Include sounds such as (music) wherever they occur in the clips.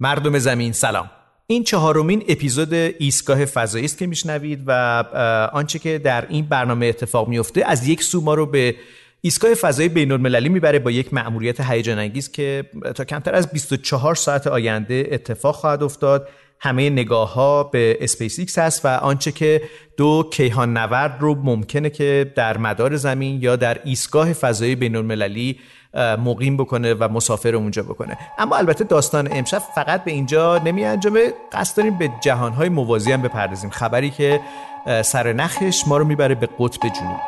مردم زمین سلام. این چهارمین اپیزود ایستگاه فضایی است که میشنوید و آنچه که در این برنامه اتفاق میفته از یک سو ما رو به ایستگاه فضایی بین المللی می‌بره با یک مأموریت هیجان انگیز که تا کمتر از 24 ساعت آینده اتفاق خواهد افتاد. همه نگاه ها به اسپیس ایکس هست و آنچه که دو کیهان نورد رو ممکنه که در مدار زمین یا در ایستگاه فضایی بین المللی مقیم بکنه و مسافر اونجا بکنه. اما البته داستان امشب فقط به اینجا نمی انجامه. قصد داریم به جهانهای موازی هم بپردازیم. خبری که سر نخش ما رو می‌بره به قطب جنوب.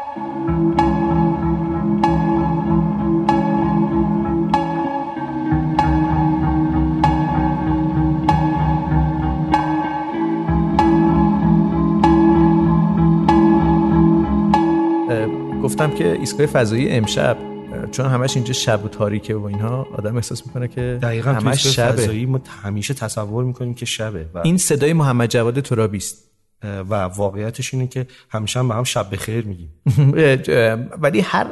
گفتم که ایستگاه فضایی امشب چون همش اینجا شب و تاریکه و اینها آدم احساس می‌کنه که دقیقا همش شبه. ما همیشه تصور می‌کنیم که شبه و این صدای محمد جواد ترابی است. و واقعیتش اینه که همیشه هم به هم شب بخیر میگیم. (laughs) ولی هر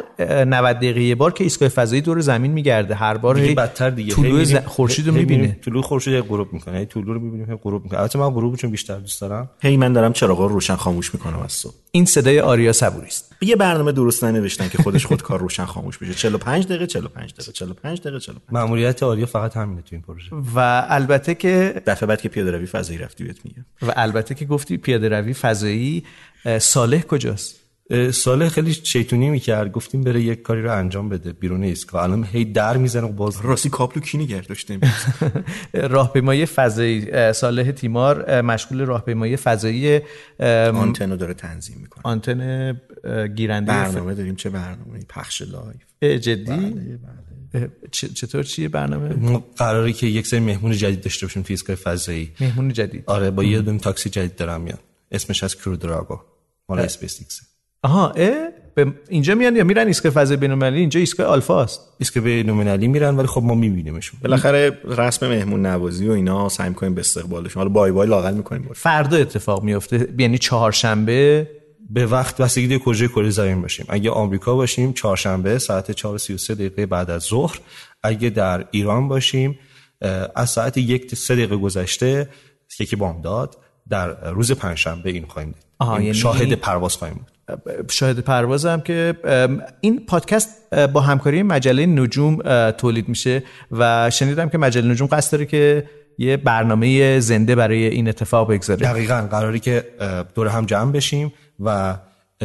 90 دقیقه یه بار که ایستگاه فضایی دور زمین میگرده هر بار دیگه بدتر دیگه. طلوع ز... خورشید رو می‌بینه. طلوع خورشید غروب می‌کنه. هی طلوع رو می‌بینیم هی غروب می‌کنه. البته من غروب چون بیشتر دوست دارم. هی من دارم چراغا رو روشن خاموش می‌کنم از صبح. این صدای آریا صبوری است. یه برنامه درست ننوشتن که خودش خود کار روشن خاموش بشه. 45 دقیقه 45 دقیقه 45 دقیقه 45 ماموریت آریا فقط همینه تو این پروژه. و البته که دفعه بعد که پیاده روی فضایی رفتی بهت میگم. و البته که گفتی پیاده روی فضایی صالح کجاست؟ ساله خیلی شیطونی می‌کرد. گفتیم بره یک کاری رو انجام بده. بیرون ایستگاه الان هی در می‌زنه و باز راستی کابلو کی نگه داشته (laughs) راهپیمایی فضایی صالح تیمار مشغول راهپیمایی فضایی آنتن داره تنظیم می‌کنه. آنتن گیرنده برنامه داریم. چه برنامه پخش live جدی؟ بله بله. چطور چیه برنامه؟ قراره که یک سری مهمون جدید داشته باشیم تو ایستگاه فضایی. مهمون جدید. آره با یه تاکسی جدید دارم میاد. اسمش از Crew Dragon مال اسپیس آها اه؟ به اینجا میان یا میرن ایستگاه فضای بین‌المللی؟ اینجا ایستگاه آلفا است. ایستگاه بین‌المللی میرن ولی خب ما میبینیمشون. بالاخره رسم مهمون نوازی و اینا سعی می‌کنیم به استقبالشون. حالا بای بای لاقل می‌کنیم فردا اتفاق میفته یعنی چهارشنبه. به وقت بستگی کجای کره زمین باشیم. اگه آمریکا باشیم چهارشنبه ساعت 4:33 دقیقه بعد از ظهر. اگه در ایران باشیم از ساعت یک سه دقیقه گذشته یکی بامداد. در روز پنجشنبه این خواهیم دید. یعنی شاهد پرواز خواهیم بود. شاهد پروازم که این پادکست با همکاری مجله نجوم تولید میشه و شنیدم که مجله نجوم قصد داره که یه برنامه زنده برای این اتفاق بگذاره. دقیقا قراری که دور هم جمع بشیم و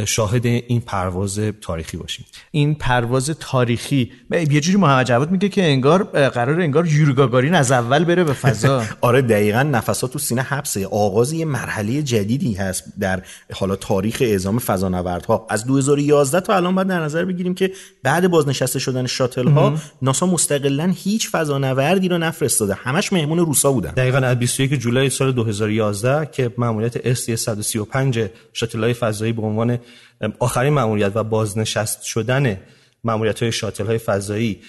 شاهد این پرواز تاریخی باشیم. این پرواز تاریخی. یه جوری محمد جواد میگه که انگار قرار انگار یوری از اول بره به فضا. (laughs) آره دقیقا نفسات تو سینه حبسه. آغاز یه مرحله جدیدی هست در حالا تاریخ اعزام فضانوردها. از 2011 تا الان باید در نظر بگیریم که بعد بازنشسته شدن شاتل ها ناسا مستقلا هیچ فضانوردی رو نفرستاده. همش مهمون روسا بودن. دقیقا از 21 جولای سال 2011 که ماموریت STS 135 شاتل های فضایی به عنوان آخرین ماموریت و بازنشست شدن ماموریت های شاتل های فضایی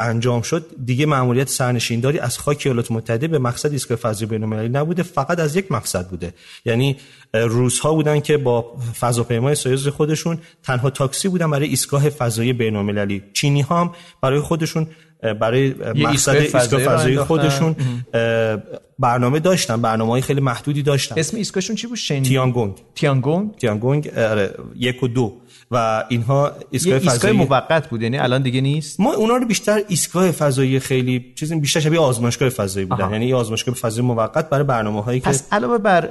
انجام شد. دیگه ماموریت سرنشینداری از خاک ایالات متحده به مقصد ایستگاه فضایی بین‌المللی نبوده فقط از یک مقصد بوده. یعنی روس ها بودن که با فضاپیمای سویوز خودشون تنها تاکسی بودن برای ایستگاه فضایی بین‌المللی. چینی ها هم برای خودشون برای مقصد ایستگاه فضایی خودشون برنامه داشتن برنامه های خیلی محدودی داشتن. اسم ایستگاهشون چی بود؟ شن... تیانگونگ. تیانگونگ؟ تیانگونگ آره یک و دو. و اینها ایستگاه فضایی موقت بود یعنی الان دیگه نیست؟ ما اونا رو بیشتر ایستگاه فضایی خیلی چیز بیشتر شبیه آزمایشگاه فضایی بودن. آها. یعنی آزمایشگاه فضایی موقت برای برنامه هایی که پس علاوه بر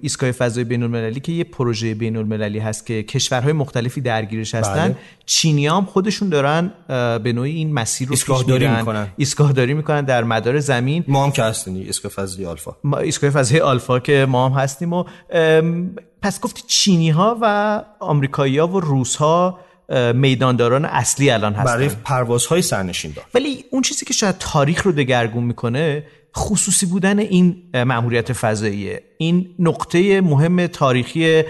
ایستگاه فضایی بین المللی که یه پروژه بین المللی هست که کشورهای مختلفی درگیرش هستن بله. چینی هم خودشون دارن به نوعی این مسیر رو ایستگاه داری می‌کنن. ایستگاه داری می‌کنن در مدار زمین. ما هم که هستیم ایستگاه فضایی آلفا. ما ایستگاه فضایی آلفا که ما هم هستیم و پس گفتی چینی ها و آمریکایی ها و روس ها میدانداران اصلی الان هستن. برای پروازهای سرنشین دار ولی اون چیزی که شاید تاریخ رو دگرگون می‌کنه خصوصی بودن این مأموریت فضاییه این نقطه مهم تاریخی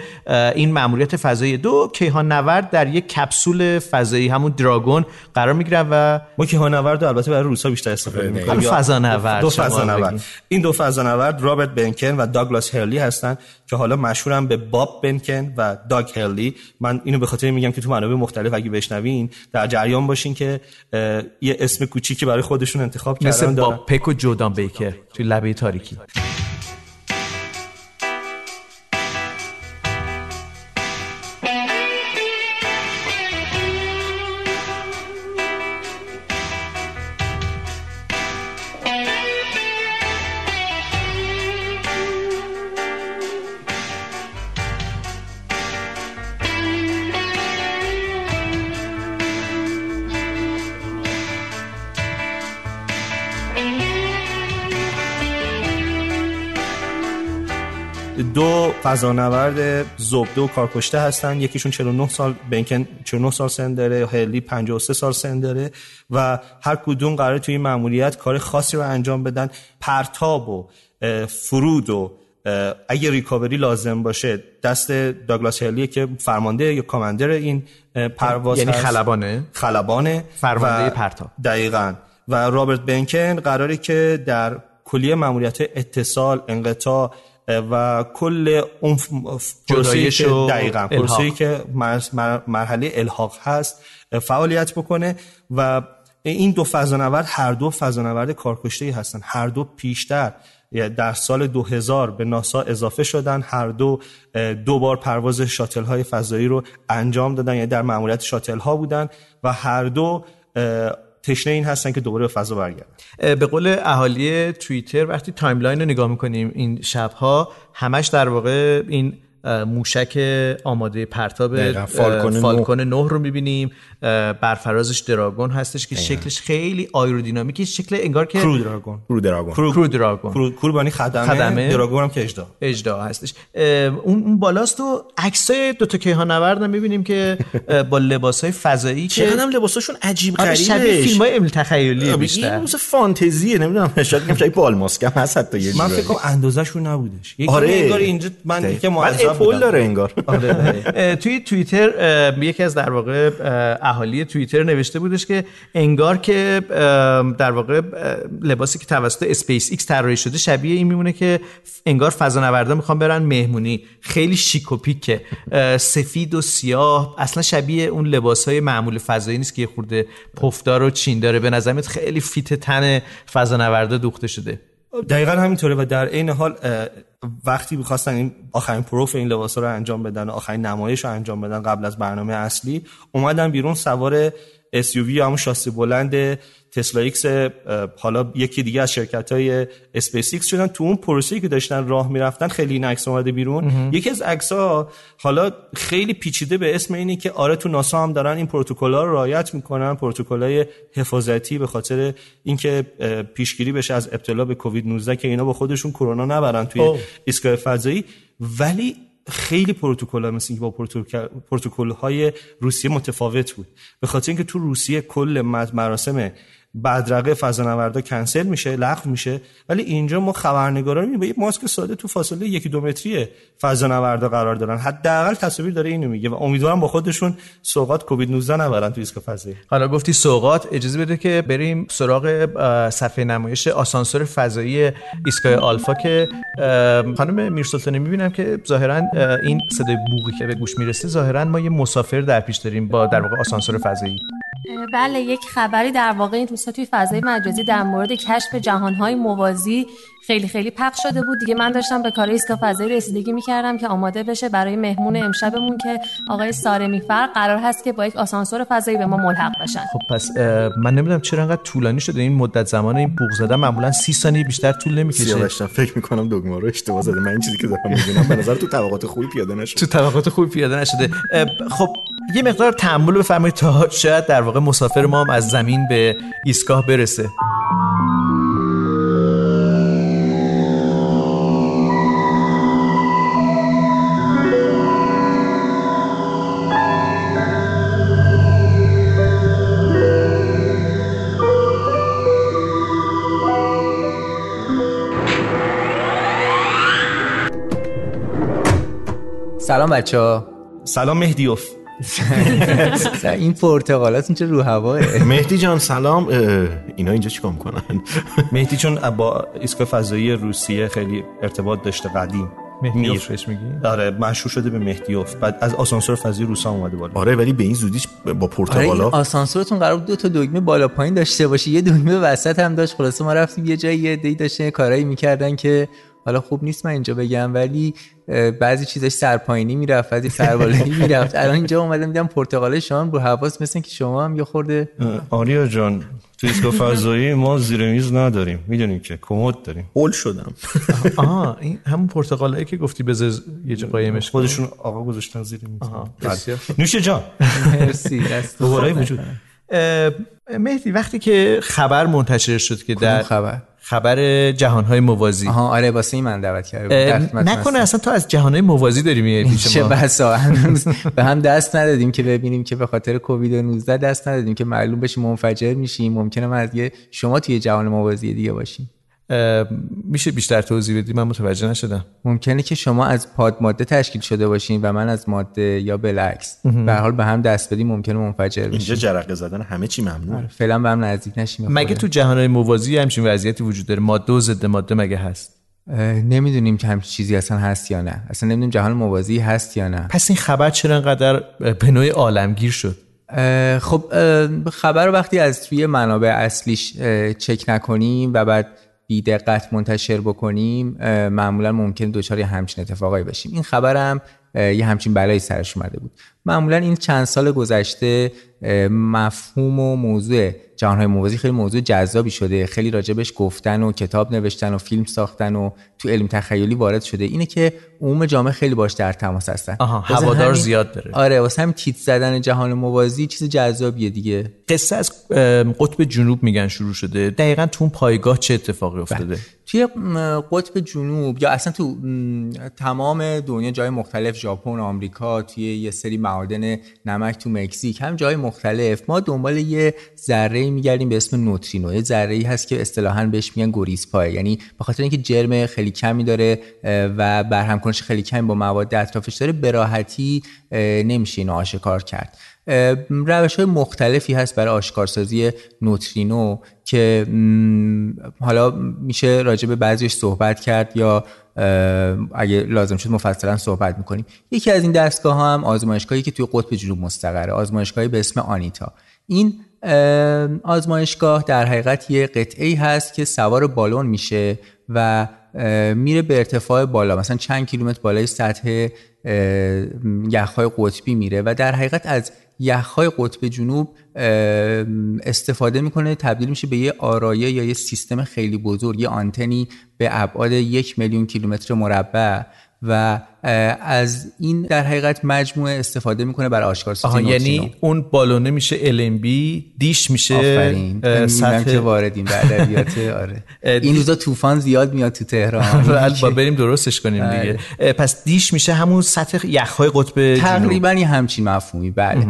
این مأموریت فضایی. دو کیهان نورد در یک کپسول فضایی همون دراگون قرار می‌گیرن و ما کیهان نورد البته برای روسا بیشتر استفاده می‌کنیم. فضانورد دو فضانورد. این دو فضانورد رابرت بنکن و داگلاس هرلی هستن که حالا مشهورن به باب بنکن و داگ هرلی. من اینو به خاطر میگم که تو منابع مختلف اگه بشنوین در جریان باشین که یه اسم کوچیکی برای خودشون انتخاب کردن. مثل باب پک و جودان بیکر توی لبه تاریکی. فضانورد زبده و کارکشته هستن. یکیشون 49 سال بنکن 49 سال سن داره. هلی 53 سال سن داره. و هر کدوم قرار توی این مأموریت کار خاصی رو انجام بدن. پرتاب و فرود و اگه ریکاوری لازم باشه دست داگلاس هلیه که فرمانده یا کاماندر این پرواز یعنی هست. خلبانه؟ خلبانه فرمانده پرتاب. دقیقا. و رابرت بنکن قراره که در کلیه ماموریت اتصال انقطاع و کل اون پروسه‌ای که دقیقا. پروسه‌ای که مر- مر- مرحله الحاق هست فعالیت بکنه و این دو فضانورد هر دو فضانورد کارکشته هستن. هر دو پیشتر. در سال 2000 به ناسا اضافه شدن. هر دو دو بار پرواز شاتل های فضایی رو انجام دادن. یعنی در مأموریت شاتل ها بودن و هر دو تشنه این هستن که دوباره به فضا برگردن. به قول اهالی توییتر وقتی timeline رو نگاه می‌کنیم این شبها همش در واقع این موشک آماده پرتاب فالکون نه. فالکون 9 رو می‌بینیم. برفرازش دراگون هستش که شکلش خیلی آیرودینامیکی شکل انگار که crew دراگون. crew دراگون. crew, crew دراگون. crew, crew به معنی خدمه, خدمه. دراگون هم که اژدها. اژدها هستش. اون اون بالاست و عکسای دو تا کیهان نورد هم می‌بینیم که با لباس های فضایی که چقدر هم لباساشون عجیب آره، غریبه شبیه فیلم های علمی تخیلی این بیشتر. مثل فانتزیه نمی‌دونم شاید میگم شاید بال ماسک هم هست حتی یه من. فکر کنم اندازه‌شون نبودش. یکی آره. انگار اینجا من. که بودم. داره انگار. اه، توی توییتر یکی از در واقع اه، اهالی توییتر نوشته بودش که انگار که در واقع لباسی که توسط اسپیس ایکس طراحی شده شبیه این میمونه که انگار فضانوردا می‌خوان برن مهمونی. خیلی شیک و پیکه. سفید و سیاه. اصلا شبیه اون لباس های معمول فضایی نیست که یه خورده پفدار و چین داره. به نظرت خیلی fit تن فضانوردا دوخته شده. دقیقا همینطوره و در عین حال وقتی می‌خواستن این آخرین proof این لباس رو انجام بدن و آخرین نمایش رو انجام بدن قبل از برنامه اصلی اومدن بیرون سوار SUV یا همون شاسی بلند تسلا ایکس حالا یکی دیگه از شرکت های اسپیس ایکس شدن. تو اون پروسه‌ای که داشتن راه می‌رفتن خیلی این عکس اومده بیرون. یکی از عکس ها حالا خیلی پیچیده به اسم اینه که آره تو ناسا هم دارن این پروتکل ها رو رعایت می‌کنن پروتکل های حفاظتی به خاطر اینکه پیشگیری بشه از ابتلا به کووید 19 که اینا با خودشون کرونا نبرن توی. ایستگاه فضایی. ولی خیلی پروتکل مثل با پروتکل های روسیه متفاوت بود. به خاطر اینکه تو روسیه کل مراسم بدرقه فضانوردا کنسل میشه لغو میشه. ولی اینجا ما خبرنگارا رو با یه ماسک ساده تو فاصله یکی دو متری فضانوردا قرار دارن. حداقل تصاویر داره اینو میگه و امیدوارم با خودشون سوغات کووید 19 نبرن تو ایستگاه فضایی. حالا گفتی سوقات اجازه بده که بریم سراغ صفحه نمایش آسانسور فضایی ایستگاه آلفا که خانم میرسلطانی می‌بینم که ظاهرا اه، این صدای بوقی که به گوش می‌رسه ظاهرا ما یه مسافر در پیش داریم با در واقع آسانسور فضایی. بله یک خبری در واقع این روزها توی فضای مجازی در مورد کشف جهانهای موازی خیلی خیلی پخش شده بود. دیگه من داشتم به کار ایستگاه فضایی رسیدگی می‌کردم که آماده بشه برای مهمون امشبمون که آقای سارمی فر قرار هست که با یک آسانسور فضایی به ما ملحق بشن. خب پس من نمی‌دونم چرا انقدر طولانی شده این مدت زمان این بوق زدن. معمولا سی ثانیه بیشتر طول نمی‌کشه. سیاوشتم فکر می‌کنم دگمه رو اشتباه زده. من این چیزی که دارم می‌بینم به نظر تو طبقات خوبی پیاده نشد تو طبقات خوبی پیاده نشده. خب یه مقدار تحمل بفرمایید تا شاید در واقع مسافر ما هم از زمین به ایستگاه برسه. سلام بچه ها سلام مهدیوف (laughs) این پرتقالات چه رو هواه؟ مهدی جان سلام. اینا اینجا چیکار می‌کنن؟ (laughs) مهدی چون با ایستگاه فضایی روسیه خیلی ارتباط داشته قدیم مهدیوف بهش میگی؟ آره مشهور شده به مهدیوف بعد از آسانسور فضایی روسا اومده بالا. آره ولی به این زودیش با آره پرتغالا این آسانسورتون قرار بود دو تا دگمه بالا پایین داشته باشه. یه دگمه وسط هم داشت. خلاصه ما رفتیم یه جایی یه دی داشتن یه کارایی می‌کردن که حالا خوب نیست من اینجا بگم ولی بعضی چیزاش سرپایینی می‌رفت بعضی سربالایی می‌رفت. الان اینجا اومدم دیدم پرتغال شما هم رو حواس مثل که شما هم یه خورده آریا جان تو ایستگاه فضایی ما زیر میز نداریم. می‌دونیم که کمد داریم. هول شدم. (laughs) آها این همون پرتغالایی که گفتی بذار یه جا قایمش. خودشون آقا گذاشتن زیر میز. بله. نوش جان. مرسی دست دوباره وجود. مهدی وقتی که خبر منتشر شد که در خبر؟ خبر جهانهای موازی. آها آره واسه این من دعوت کرده نکنه. اصلا تو از جهانهای موازی داری میای پیش چه ما. بسا (laughs) هنوز به هم دست ندادیم که ببینیم که به خاطر کووید 19 دست ندادیم که معلوم بشه منفجر میشیم. ممکنه من از یه شما توی جهان موازی دیگه باشیم. میشه بیشتر توضیح بدی؟ من متوجه نشدم. ممکنه که شما از پاد ماده تشکیل شده باشین و من از ماده یا بالعکس به هر حال به هم دست بدیم ممکنه منفجر اینجا بشیم جرقه زدن همه چی ممنوع آره، فعلا به هم نزدیک نشیم. مگه. تو جهانهای موازی همچین وضعیتی وجود داره؟ ماده و ضد ماده مگه هست؟ نمی‌دونیم که همچین چیزی اصلا هست یا نه. اصلا نمی‌دونیم جهان موازی هست یا نه. پس این خبر چرا انقدر به نوعی عالمگیر شد؟ خب خبر رو وقتی از توی منابع اصلیش چک نکنیم و بعد بی دقت منتشر بکنیم معمولا ممکن دچار یه همچین اتفاقایی بشیم این خبرم یه همچین بلایی سرش اومده بود. معمولا این چند سال گذشته مفهوم و موضوع جهانهای موازی خیلی موضوع جذابی شده. خیلی راجبش گفتن و کتاب نوشتن و فیلم ساختن و تو علم تخیلی وارد شده. اینه که عموم جامعه خیلی باش در تماس هستن. آها، هوادار همین- زیاد داره. آره واسه هم تیت زدن جهان موازی چیز جذابیه دیگه. قصه از قطب جنوب میگن شروع شده. دقیقا تو اون پایگاه چه اتفاقی افتاده؟ توی قطب جنوب یا اصلا تو تمام دنیا جای مختلف ژاپن آمریکا توی یه سری معادن نمک تو مکزیک هم جای مختلف. ما دنبال یه ذره میگردیم به اسم نوترینو. یه ذره ای هست که اصطلاحا بهش میگن گریزپای یعنی به خاطر اینکه جرم خیلی کمی داره و برهم کنش خیلی کمی با مواد اطرافش داره به راحتی نمیشه اینو آشکار کرد. روش های مختلفی هست برای آشکارسازی نوترینو که حالا میشه راجع به بعضیش صحبت کرد یا اگه لازم شد مفصلا صحبت می‌کنیم. یکی از این دستگاه ها هم آزمایشگاهی که توی قطب جنوب مستقره آزمایشگاهی به اسم آنیتا. این آزمایشگاه در حقیقت یه قطعه ای هست که سوار بالون میشه و میره به ارتفاع بالا مثلا چند کیلومتر بالای سطح یخهای قطبی میره و در حقیقت از یخهای قطب جنوب استفاده می‌کنه تبدیل میشه به یه آرایه یا یه سیستم خیلی بزرگ یه آنتنی به ابعاد یک میلیون کیلومتر مربع. و از این در حقیقت مجموعه استفاده می‌کنه برای آها نوترینو. یعنی اون بالونه میشه LMB دیش میشه آفرین. سطح که واردیم به ادبیات (laughs) آره. این روزا طوفان زیاد میاد تو تهران. (laughs) با بریم درستش کنیم دیگه. اه، پس دیش میشه همون سطح یخهای قطب تقریبا یه همچین مفهومی بله.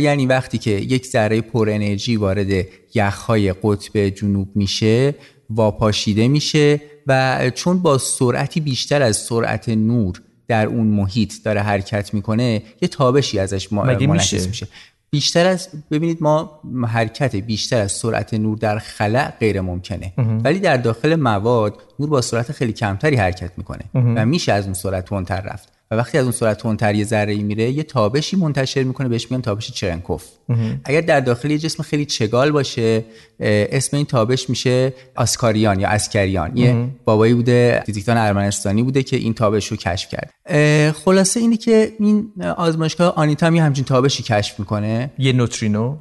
یعنی وقتی که یک ذره پر انرژی وارد یخهای قطب جنوب میشه واپاشیده میشه و چون با سرعتی بیشتر از سرعت نور در اون محیط داره حرکت می‌کنه یه تابشی ازش ما- مگه منعکس میشه؟ میشه. بیشتر از ببینید ما حرکت بیشتر از سرعت نور در خلا غیر ممکنه. ولی در داخل مواد نور با سرعت خیلی کمتری حرکت می‌کنه و میشه از اون سرعت تندتر رفت. و وقتی از اون سرعت تندتر یه ذره میره یه تابشی منتشر می‌کنه بهش میگن تابش چرنکوف. اگر در داخل یه جسم خیلی چگال باشه اسم این تابش میشه آسکاریان یا اسکریان. یه بابایی بوده فیزیکدان ارمنستانی بوده که این تابش رو کشف کرد. خلاصه اینه که این آزمایشگاه آنیتا هم یه همچین تابشی کشف می‌کنه. یه نوترینو.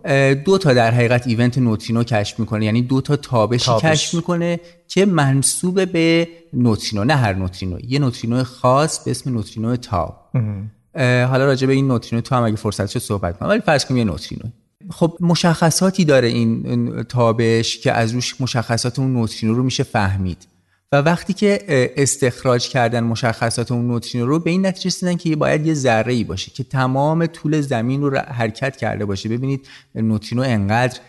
دو تا در حقیقت ایونت نوترینو کشف می‌کنه. یعنی دو تا تابشی تابش. کشف می‌کنه که منصوب به نوترینو نه هر نوترینو. یه نوترینو خاص به اسم نوترینو تاو. حالا راجع به این نوترینو تو هم اگه فرصت شد صحبت کنم. ولی فرض کنیم یه نوترینو. خب مشخصاتی داره این تابش که از روش مشخصات اون نوترینو رو میشه فهمید. و وقتی که استخراج کردن مشخصات اون نوترینو رو به این نتیجه رسیدن که باید یه ذره ای باشه که تمام طول زمین رو حرکت کرده باشه. ببینید نوترینو انقدر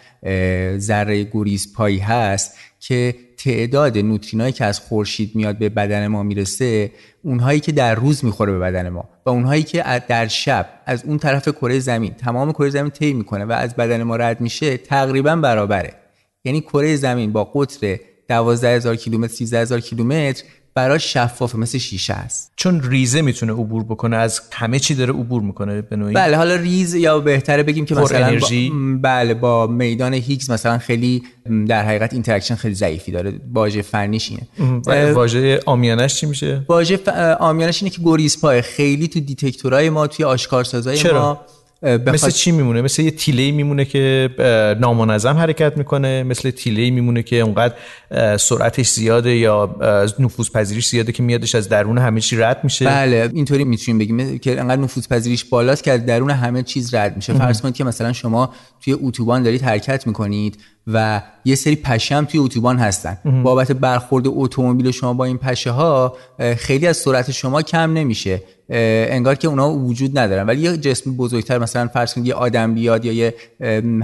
ذره گریز پایی هست که تعداد نوترینایی که از خورشید میاد به بدن ما می‌رسه اونهایی که در روز می‌خوره به بدن ما و اونهایی که در شب از اون طرف کره زمین تمام کره زمین طی می‌کنه و از بدن ما رد میشه تقریبا برابره. یعنی کره زمین با قطر 12000 کیلومتر 13000 کیلومتر براش شفافه مثل شیشه است. چون ریزه می‌تونه عبور بکنه از همه چی داره عبور می‌کنه به نوعی. بله حالا ریز یا بهتره بگیم که مثلا انرژی؟ با... بله با میدان هیگز مثلا خیلی در حقیقت interaction خیلی ضعیفی داره. واژه فنیش اینه. واژه آمیانش چی میشه؟ واژه ف... آمیانش اینه که گریز پای. خیلی تو دیتکتورهای ما توی آشکارسازای؟ ما مثل چی میمونه؟ مثل یه تیله میمونه که نامنظم حرکت می‌کنه. مثل تیله میمونه که اونقدر سرعتش زیاده یا نفوذ پذیریش زیاده که میادش از درون همه چی رد میشه. بله اینطوری می‌تونیم بگیم. که انقدر نفوذ پذیریش بالاست که از درون همه چیز رد میشه. فرض کنید که مثلا شما توی اتوبان دارید حرکت می‌کنید. و یه سری پشه هم توی اتوبان هستن. بابت برخورد اتومبیل شما با این پشه ها اه، خیلی از سرعت شما کم نمیشه. اه، انگار که اونا وجود ندارن. ولی یه جسم بزرگتر مثلا فرض کنید یه آدم بیاد یا یه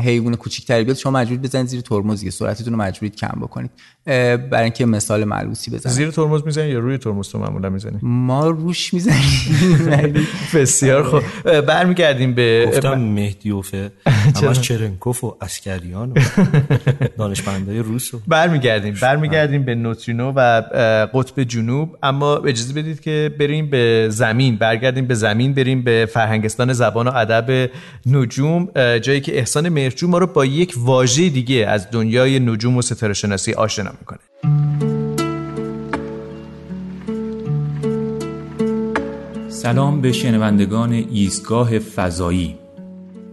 حیوان کوچیک‌تر بیاد شما مجبور بزنید زیر ترمز دیگه. سرعتتون رو مجبورید کم بکنید. اه، برای اینکه مثال ملموسی بزنم. زیر ترمز می‌زنی یا روی ترمز تو معمولا می‌زنی؟ ما روش می‌زنیم. (laughs) بسیار خوب. اه، برمیگردیم به گفتم مهدیوفه همش (laughs) چرنکوف و اسکریان (laughs) (laughs) دانشمندای روس و برمیگردیم برمیگردیم به نوترینو و قطب جنوب. اما اجازه بدید که بریم به زمین برگردیم به زمین بریم به فرهنگستان زبان و ادب نجوم. جایی که احسان مهرجو ما رو با یک واژه دیگه از دنیای نجوم و ستاره شناسی آشنا می‌کنه. سلام به شنوندگان ایستگاه فضایی.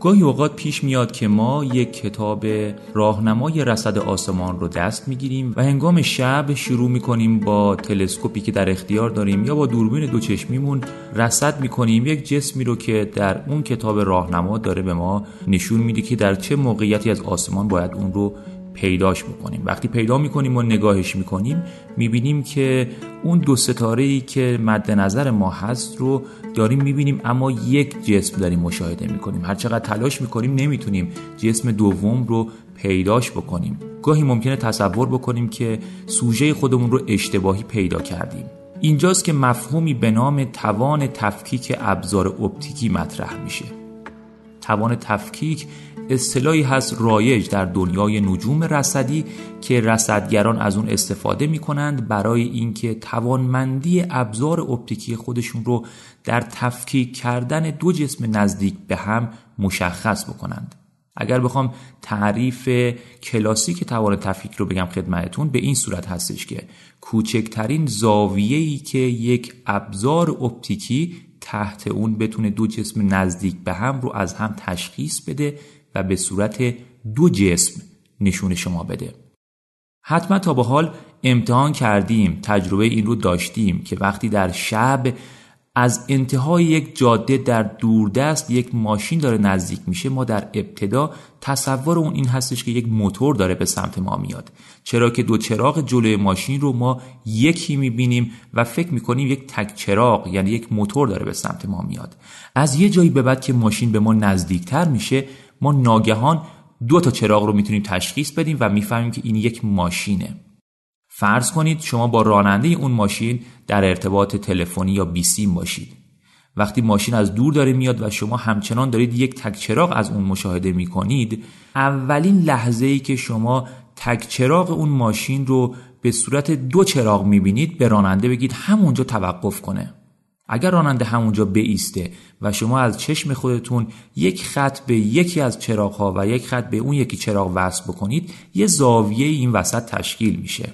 گاهی اوقات پیش میاد که ما یک کتاب راهنمای رصد آسمان رو دست می‌گیریم و هنگام شب شروع می‌کنیم با تلسکوپی که در اختیار داریم یا با دوربین دو چشمیمون رصد می‌کنیم. یک جسمی رو که در اون کتاب راهنما داره به ما نشون میده که در چه موقعیتی از آسمان باید اون رو پیداش می‌کنیم وقتی پیدا می‌کنیم و نگاهش می‌کنیم می‌بینیم که اون دو ستاره ای که مد نظر ما هست رو داریم می‌بینیم اما یک جسم داریم مشاهده می‌کنیم. هر چقدر تلاش می‌کنیم نمی‌تونیم جسم دوم رو پیداش بکنیم. گاهی ممکنه تصور بکنیم که سوژه خودمون رو اشتباهی پیدا کردیم. اینجاست که مفهومی به نام توان تفکیک ابزار اپتیکی مطرح میشه. توان تفکیک اصطلاحی هست رایج در دنیای نجوم رصدی که رصدگران از اون استفاده می کنند برای اینکه توانمندی ابزار اپتیکی خودشون رو در تفکیک کردن دو جسم نزدیک به هم مشخص بکنند. اگر بخوام تعریف کلاسیک توان تفکیک رو بگم خدمتتون به این صورت هستش که کوچکترین زاویه‌ای که یک ابزار اپتیکی تحت اون بتونه دو جسم نزدیک به هم رو از هم تشخیص بده و به صورت دو جسم نشون شما بده. حتما تا به حال امتحان کردیم تجربه این رو داشتیم که وقتی در شب از انتهای یک جاده در دوردست یک ماشین داره نزدیک میشه ما در ابتدا تصور اون این هستش که یک موتور داره به سمت ما میاد. چرا که دو چراغ جلوی ماشین رو ما یکی می‌بینیم و فکر می‌کنیم یک تک چراغ یعنی یک موتور داره به سمت ما میاد. از یه جایی به بعد که ماشین به ما نزدیکتر میشه ما ناگهان دو تا چراغ رو می‌تونیم تشخیص بدیم و می‌فهمیم که این یک ماشینه. فرض کنید شما با راننده اون ماشین در ارتباط تلفنی یا بیسیم باشید. وقتی ماشین از دور داره میاد و شما همچنان دارید یک تک چراغ از اون مشاهده می‌کنید اولین لحظه ای که شما تک چراغ اون ماشین رو به صورت دو چراغ می‌بینید به راننده بگید همونجا توقف کنه. اگر راننده همونجا بیسته و شما از چشم خودتون یک خط به یکی از چراغ و یک خط به اون یکی چراغ وصل بکنید یه زاویه این وسط تشکیل میشه.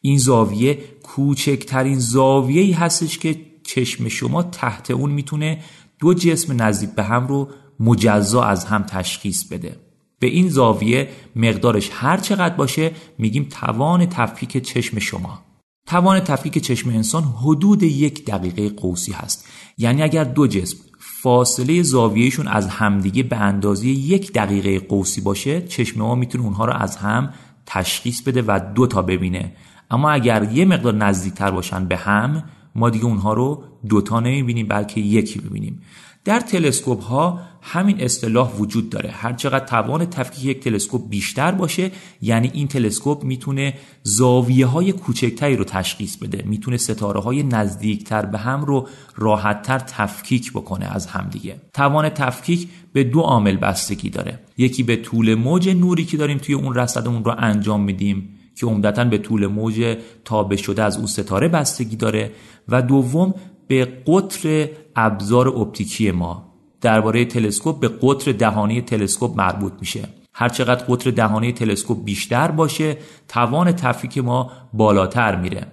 این زاویه کوچکترین زاویه ای هستش که چشم شما تحت اون می‌تونه دو جسم نزدیک به هم رو مجزا از هم تشخیص بده. به این زاویه مقدارش هر چقدر باشه میگیم توان تفکیک چشم شما. توان تفکیک چشم انسان حدود یک دقیقه قوسی هست. یعنی اگر دو جسم فاصله زاویهشون از همدیگه به اندازه یک دقیقه قوسی باشه چشم ما می‌تونه اونها رو از هم تشخیص بده و دو تا ببینه. اما اگر یه مقدار نزدیکتر باشن به هم ما دیگه اونها رو دوتا نمی‌بینیم بلکه یکی ببینیم. در تلسکوپ ها همین اصطلاح وجود داره. هر چقدر توان تفکیک یک تلسکوپ بیشتر باشه یعنی این تلسکوپ می‌تونه زاویه های کوچکتری رو تشخیص بده. می‌تونه ستاره های نزدیکتر به هم رو راحتتر تفکیک بکنه از همدیگه توان تفکیک به دو عامل بستگی داره. یکی به طول موج نوری که داریم توی اون رصدمون رو انجام میدیم که عمدتا به طول موج تابه شده از اون ستاره بستگی داره. و دوم به قطر ابزار اپتیکی ما. درباره تلسکوپ به قطر دهانه تلسکوپ مربوط میشه. هر چقدر قطر دهانه تلسکوپ بیشتر باشه توان تفکیک ما بالاتر میره.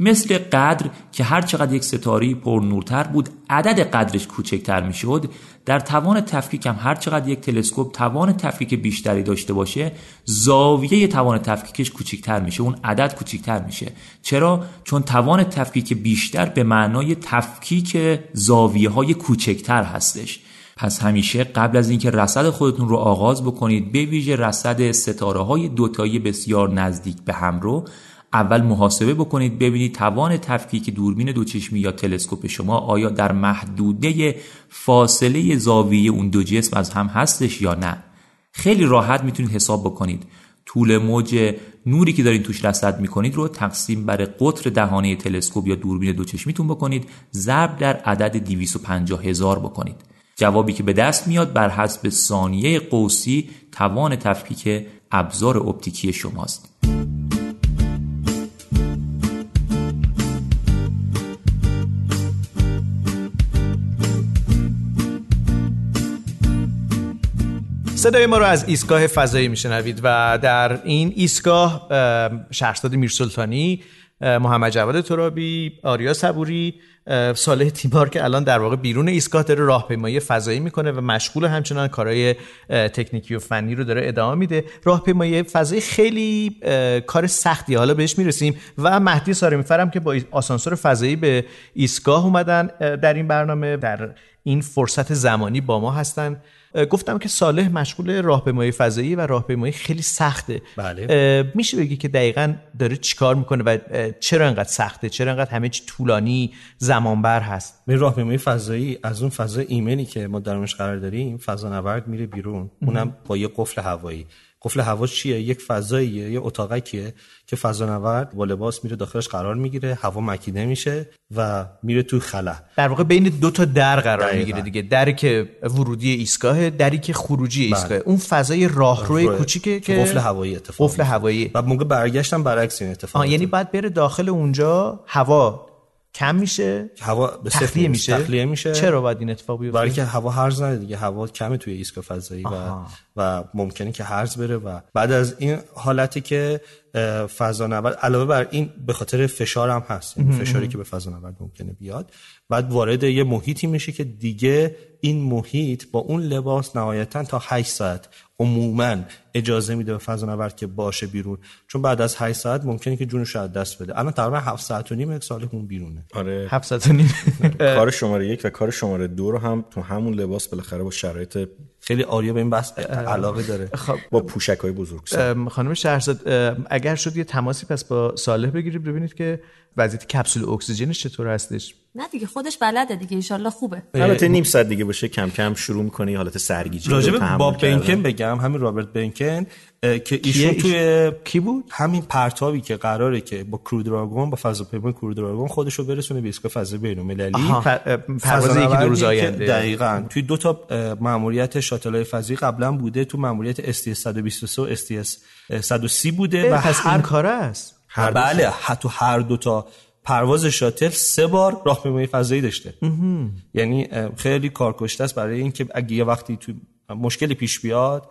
مثل قدر که هر چقدر یک ستاره پر نورتر بود عدد قدرش کوچکتر می‌شد در توان تفکیک هم هر چقدر یک تلسکوپ توان تفکیک بیشتری داشته باشه زاویه توان تفکیکش کوچکتر میشه اون عدد کوچکتر میشه. چرا؟ چون توان تفکیک بیشتر به معنای تفکیک زاویه های کوچکتر هستش. پس همیشه قبل از اینکه رصد خودتون رو آغاز بکنید به ویژه رصد ستاره های دوتایی بسیار نزدیک به هم رو اول محاسبه بکنید ببینید توان تفکیک دوربین دوچشمی یا تلسکوپ شما آیا در محدوده فاصله زاویه اون دو جسم از هم هستش یا نه. خیلی راحت می‌تونید حساب بکنید. طول موج نوری که دارین توش رصد می‌کنید رو تقسیم بر قطر دهانه تلسکوپ یا دوربین دوچشمیتون بکنید. ضرب در عدد 250 هزار بکنید. جوابی که به دست میاد بر حسب ثانیه قوسی توان تفکیک ابزار اپتیکی شماست. صدای ما رو از ایستگاه فضایی میشنوید و در این ایستگاه شهرستاد میرسلطانی محمد جواد ترابی آریا صبوری صالح تیمار که الان در واقع بیرون ایستگاه داره راهپیمایی فضایی می‌کنه و مشغول همچنان کارهای تکنیکی و فنی رو داره ادامه میده. راهپیمایی فضایی خیلی کار سختی. حالا بهش می‌رسیم و مهدی سارمیفرم که با آسانسور فضایی به ایستگاه اومدن در این برنامه در این فرصت زمانی با ما هستن. گفتم که صالح مشغول راهپیمایی فضایی و راهپیمایی خیلی سخته. بله. میشه بگی که دقیقا داره چیکار می‌کنه و چرا انقدر سخته؟ چرا انقدر همه چی طولانی زمانبر هست؟ به راهپیمایی فضایی از اون فضا ایمنی که ما درمش قرار داریم فضا نورد میره بیرون. اونم با یه قفل هوایی. قفل هوا چیه؟ یک فضاییه یه اتاقکیه که فضانورد با لباس میره داخلش قرار می‌گیره هوا مکیده میشه و میره تو خلا. در واقع بین دو تا در قرار می‌گیره دیگه. دری که ورودی ایستگاه دری که خروجی بله. ایستگاه. اون فضای راهروی کوچیکه که قفل هوایی اتفاق قفل هوایی. و موقع برگشتم برعکس این اتفاق یعنی بعد بره داخل اونجا هوا کم میشه؟ هوا به تخلیه میشه. تخلیه میشه. چرا باید این اتفاق بیفته؟ برای که هوا هرز نده دیگه. هوا کمه توی ایستگاه فضایی و و ممکنه که هرز بره و بعد از این حالتی که فضا نورد علاوه بر این به خاطر فشار هم هست. یعنی فشاری که به فضا نورد ممکنه بیاد. بعد وارد یه محیطی میشه که دیگه این محیط با اون لباس نهایتا تا 8 ساعت عموما اجازه میده به فضا نورد که باشه بیرون. چون بعد از 8 ساعت ممکنه که جونش از دست بده. الان تقریبا 7 ساعت و نیم یک سال اون بیرونه. آره. 7 ساعت و نیم. کار شماره یک و کار شماره دو رو هم تو همون لباس بالاخره با شرایط خیلی آریا به این بحث علاقه داره. خب با پوشک های بزرگ خانم شهرزاد اگر شد یه تماسی پس با صالح بگیرید ببینید که وضعیت کپسول اکسیژنش چطور هستش. نه دیگه خودش بلده دیگه ان خوبه. البته نیم ساعت دیگه باشه کم کم شروع می‌کنه حالت سرگیجه راجب با بنکن بگم همین رابرت بنکن. که ایشون توی کی بود؟ همین پرتابی که قراره که با کرودراگون با فضاپیمای کرودراگون خودش رو برسونه به ایستگاه فضای بین‌المللی پرواز یکی دو روز آینده. دقیقاً. توی دو تا ماموریت شاتل‌های فضایی قبلا بوده تو ماموریت STS 123 و STS 130 بوده و پس این کاره است؟ هر بله. حتی هر دو تا پرواز شاتل سه بار راهپیمایی فضایی داشته. یعنی خیلی کارکشته است برای اینکه اگه یه وقتی تو مشکلی پیش بیاد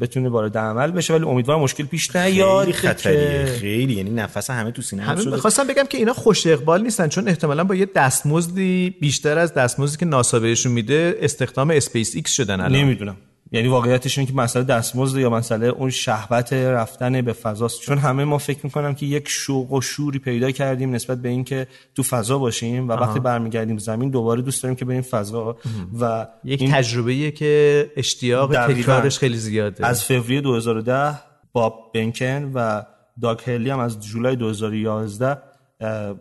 بتونه وارد عمل بشه ولی امیدوارم مشکل پیش نیاد. خیلی خطریه. خیلی یعنی نفس همه تو سینه هم شده. خواستم بگم که اینا خوش اقبال نیستن چون احتمالا با یه دستمزدی بیشتر از دستمزدی که ناسا بهشون میده استخدام اسپیس ایکس شدن الان. نمی‌دونم. یعنی واقعیتش اینه که مسئله دستمزد یا مسئله اون شهوت رفتن به فضاست چون همه ما فکر می‌کنم که یک شوق و شوری پیدا کردیم نسبت به اینکه تو فضا باشیم و وقتی برمیگردیم زمین دوباره دوست داریم که بریم فضا و یک تجربه که اشتیاق تکرارش خیلی زیاده. از فوریه 2010 با بنکن و داگ هلی هم از جولای 2011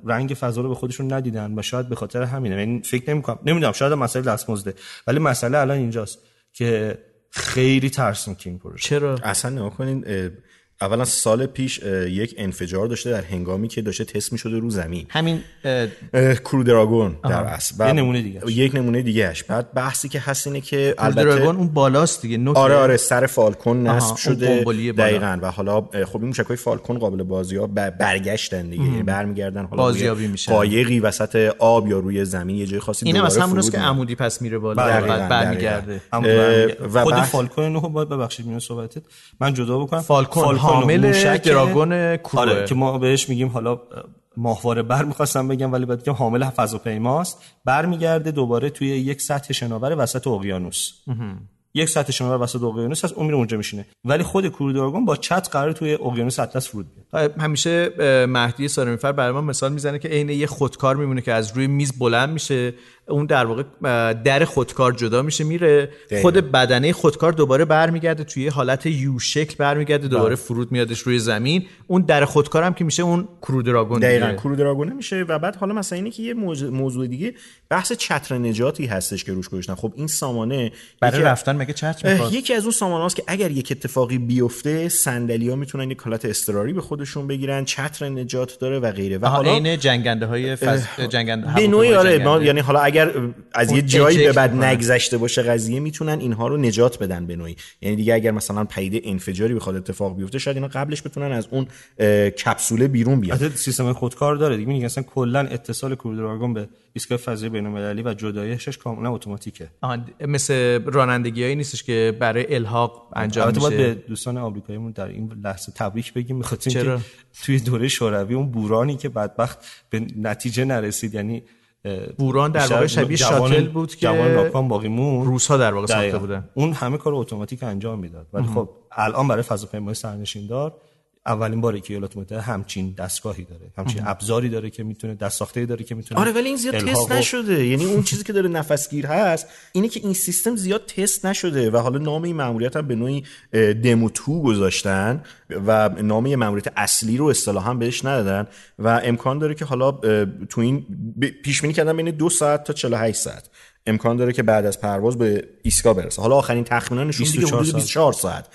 رنگ فضا رو به خودشون ندیدن و شاید به خاطر همینه. یعنی فکر نمی‌کنم. نمی‌دونم شاید مسئله دستمزده. ولی مسئله الان اینجاست که خیلی ترسناک این پروژه چرا؟ اصلا نگاه کنین اولا سال پیش یک انفجار داشته در هنگامی که داشته تست می‌شده رو زمین. همین crew دراگون در اصل. یه نمونه دیگه یک نمونه دیگه بعد بحثی که هست اینه که البته دراگون اون بالاست دیگه نوک آره آره سر فالکون نصب شده دقیقاً. و حالا خب این موشکای فالکون قابل بازیاب برگشتن دیگه. یعنی برمیگردن حالا بازیابی میشن. قایقی وسط آب یا روی زمین یه جای خاصی اینه مثلا همون که عمودی پس میره بالا. بعد برمیگرده. و خود فالکون نه باید ببخشید میون صحبتت. من جدا بکنم. فالکون. حامل دراگون کوه. آره که ما بهش میگیم حالا ماهواره بر می‌خواستم بگم ولی بعد که حامل فضاپیماست برمیگرده دوباره توی یک سطح شناور وسط اقیانوس. یک سطح شناور وسط اقیانوس هست اون میره اونجا میشینه. ولی خود کرودراگون با چت قرار توی اقیانوس اطلس فرود بیاد. همیشه مهدی سارمیفر برای ما مثال می‌زنه که عین یه خودکار میمونه که از روی میز بلند میشه. اون در واقع در خودکار جدا میشه میره خود بدنه خودکار دوباره برمیگرده توی حالت یو شکل برمیگرده دوباره بله. فرود میادش روی زمین. اون در خودکار هم که میشه اون کرودراگون دقیقاً کرودراگون میشه و بعد حالا مثلا اینه که یه موضوع دیگه بحث چتر نجاتی هستش که روش گذاشتن. خب این سامانه برای رفتن مگه چتر می‌خواد؟ یکی از اون سامانه که اگر یک اتفاقی بیفته صندلی‌ها می‌تونن یک حالت اضطراری به خودشون بگیرن چتر نجات داره و غیره. و حالا عین جنگنده های فز... جنگنده به نوعی آره یعنی حالا اگر از یه جایی به بعد نگذشته باشه قضیه می‌تونن اینها رو نجات بدن به نوعی. یعنی دیگه اگر مثلا پیده انفجاری بخواد اتفاق بیفته شاید اینا قبلش بتونن از اون کپسوله بیرون بیاد سیستم خودکار داره دیگه. میگن اصلا کلا اتصال کرودراگون به ایستگاه فضایی بین‌المللی و جدایشش کاملا اتوماتیکه. مثل رانندگیایی نیستش که برای الحاق انجام میشه باید به دوستان آمریکاییمون در این لحظه تبریک بگیم. می‌خاطر اینکه توی دوره شوروی اون بورانی که بدبخت به نتیجه نرسید یعنی بوران در واقع شبیه شاتل بود که جوان ناکام باقی مون روس ها در واقع ساخته بودن. اون همه کار اتوماتیک انجام می‌داد. ولی خب الان برای فضاپیمای سرنشین دار اولین باره که ایالات متحده همچین دستگاهی داره همچین ابزاری داره که می‌تونه دست ساخته داره که می‌تونه آره ولی این زیاد تست نشده. یعنی اون چیزی که داره نفسگیر هست اینه که این سیستم زیاد تست نشده و حالا نام این ماموریت هم به نوعی دمو تو گذاشتن و نام یه ماموریت اصلی رو اصطلاحا بهش ندادن و امکان داره که حالا تو این پیش بینی کردن بین دو ساعت تا 48 ساعت. امکان داره که بعد از پرواز به ایستگاه برسه. حالا آخرین تخمینانشون دیگه حدود 24 ساعت.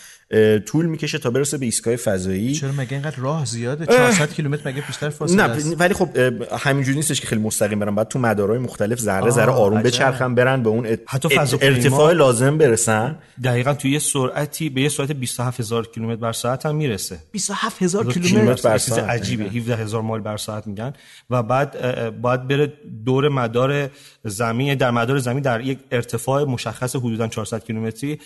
طول می‌کشه تا برسه به ایستگاه فضایی. چرا مگه اینقدر راه زیاده؟ 400 کیلومتر مگه بیشتر فاصله نه ولی خب همینجوری نیستش که خیلی مستقیم برن. بعد تو مدارهای مختلف ذره ذره آروم بچرخن برن به اون حتی ارتفاع لازم برسن. دقیقا توی یه سرعتی به یه سرعت 27000 کیلومتر بر ساعت هم می‌رسه. 27000 کیلومتر؟ بر ساعت. عجیبه. 17000 مایل بر ساعت میگن. و بعد باید بره دور مدار زمین در مدار زمین در یک ارتفاع مشخص حدودا 400 کیلومتری.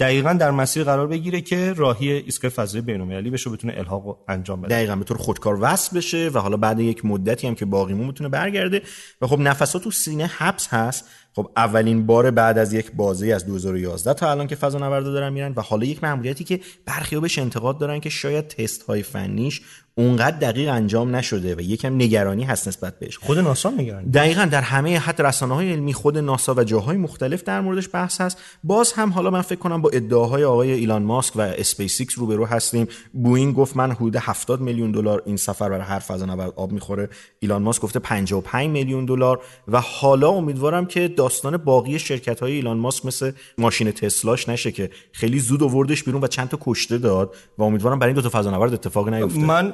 دقیقا در مسیر قرار بگیره که راهی ایستگاه فضایی بین‌المللی بشه بتونه الحاق انجام بده. دقیقا به طور خودکار وصل بشه و حالا بعد یک مدتی هم که باقیمون بتونه برگرده. و خب نفسات تو سینه حبس هست. خب اولین بار بعد از یک بازی از 2011 تا الان که فضا نوردا دارن میرن و حالا یک مأموریتی که برخی بهش انتقاد دارن که شاید تست های فنیش اونقدر دقیق انجام نشده و یکم نگرانی هست نسبت بهش. خود ناسا نگرانی؟ دقیقا در همه حتی رسانه های علمی خود ناسا و جاهای مختلف در موردش بحث هست. باز هم حالا من فکر کنم با ادعاهای آقای ایلان ماسک و اسپیس ایکس روبرو هستیم. بوئینگ گفت من حدود 70 میلیون دلار این سفر برای هر فضانورد آب می‌خوره. ایلان ماسک گفته 55 میلیون دلار و حالا امیدوارم که داستان باقی شرکت های ایلان ماسک مثل ماشین تسلاش نشه که خیلی زود آوردش بیرون و چند تا کشته داد و امیدوارم برای این دو تا فضانورد اتفاقی نیفته. من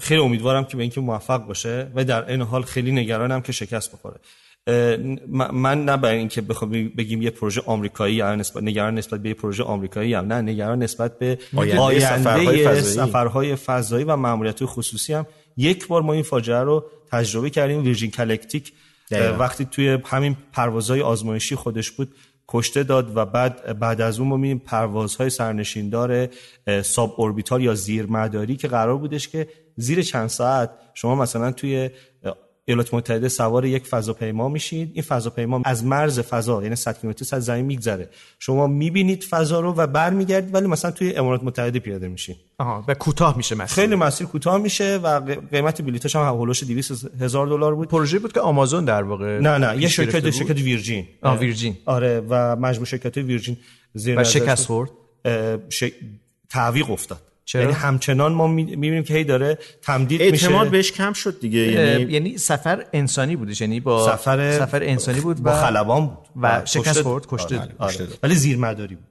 خیلی امیدوارم که به اینکه موفق باشه و در این حال خیلی نگرانم که شکست بخوره. من نه برای اینکه بخوام بگیم یه پروژه آمریکایی یا نسبت نگران نسبت به یه پروژه آمریکایی هم نه نگران نسبت به آینده, سفرهای, سفرهای فضایی و ماموریت خصوصی هم. یک بار ما این فاجعه رو تجربه کردیم ویرجین کلکتیک وقتی توی همین پروازهای آزمایشی خودش بود کشته داد و بعد بعد از اون ما می‌بینیم پروازهای سرنشیندار ساب اوربیتال یا زیر مداری که قرار بودش که زیر چند ساعت شما مثلا توی ایالات متحده سوار یک فضاپیما میشید. این فضاپیما از مرز فضا یعنی 100 کیلومتر از زمین میگذره. شما می‌بینید فضا رو و برمیگردید ولی مثلا توی امارات متحده پیاده میشین آها و کوتاه میشه مسیر. خیلی مسیر کوتاه میشه و قیمت بلیطش هم هولوش 200 هزار دلار بود. پروژه بود که آمازون در واقع نه نه یه شرکت شرکت ویرجین. آه ویرجین. آره و مجموع شرکت ویرجین زیر و شکست خورد؟ ش... تعویق افتاد. چرا؟ یعنی همچنان ما می‌بینیم که هی داره تمدید میشه. اعتماد بهش کم شد دیگه یعنی یعنی سفر انسانی بودش یعنی با سفر سفر انسانی بود با خلبان بود. و شکست خورد کشته آره. آره. ولی زیر مداری بود.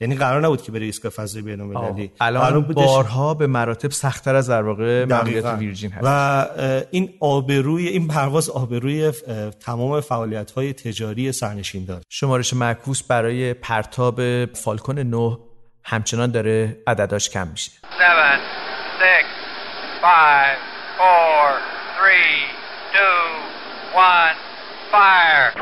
یعنی قرار نبود که بره ایستگاه فضایی بین‌المللی. الان بارها به مراتب سختتر از در واقع ماموریت ویرجین هست. و این آبروی این پرواز آبروی تمام فعالیت های تجاری سرنشین داره. شمارش معکوس برای پرتاب فالکون 9 همچنان داره عدداش کم میشه. 7 6 5 4 3 2 1 fire.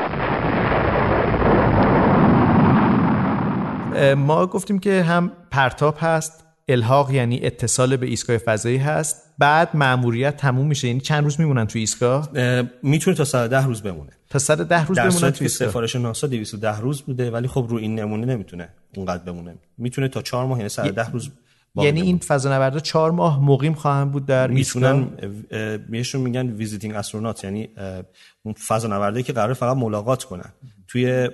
ما گفتیم که هم پرتاب هست الحاق یعنی اتصال به ایستگاه فضایی هست. بعد ماموریت تموم میشه. یعنی چند روز میمونن تو ایستگاه؟ می‌تونه تا 110 روز بمونه. تا 110 روز بمونه تو ایستگاه. سفارش ناسا 210 روز بوده ولی خب رو این نمونه نمی‌تونه اونقدر بمونه. می‌تونه تا 4 ماه یعنی 110 روز یعنی این فضانوردا 4 ماه مقیم خواهند بود در می‌تونن بهشون میگن visiting astronaut. یعنی اون فضانوردایی که قرار فقط ملاقات کنن. توی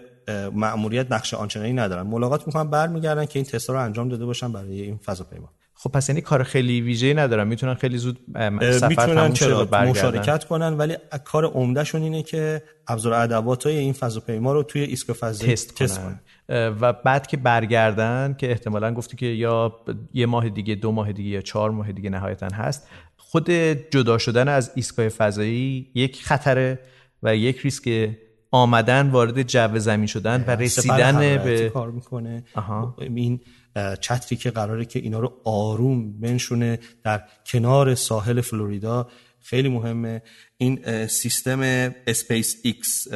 مأموریت نقش آنچنانی ندارن. ملاقات می‌کنن برمیگردن که این تست رو انجام داده باشن برای این فضاپیما. خب پس یعنی کار خیلی ویژه‌ای ندارن. می‌تونن خیلی زود سفر می‌تونن چرا؟ مشارکت کنن ولی کار عمدهشون اینه که ابزار ادوات های این فضاپیما رو توی ایستگاه فضایی تست, تست کنن. و بعد که برگردن که احتمالا گفتی که یا یه ماه دیگه دو ماه دیگه یا چهار ماه دیگه نهایتا هست. خود جدا شدن از ایستگاه فضایی یک خطره و یک ریسک آمدن وارد جو زمین شدن و رسیدن به کار می‌کنه. این چتری که قراره که اینا رو آروم بنشونه در کنار ساحل فلوریدا خیلی مهمه. این سیستم اسپیس ایکس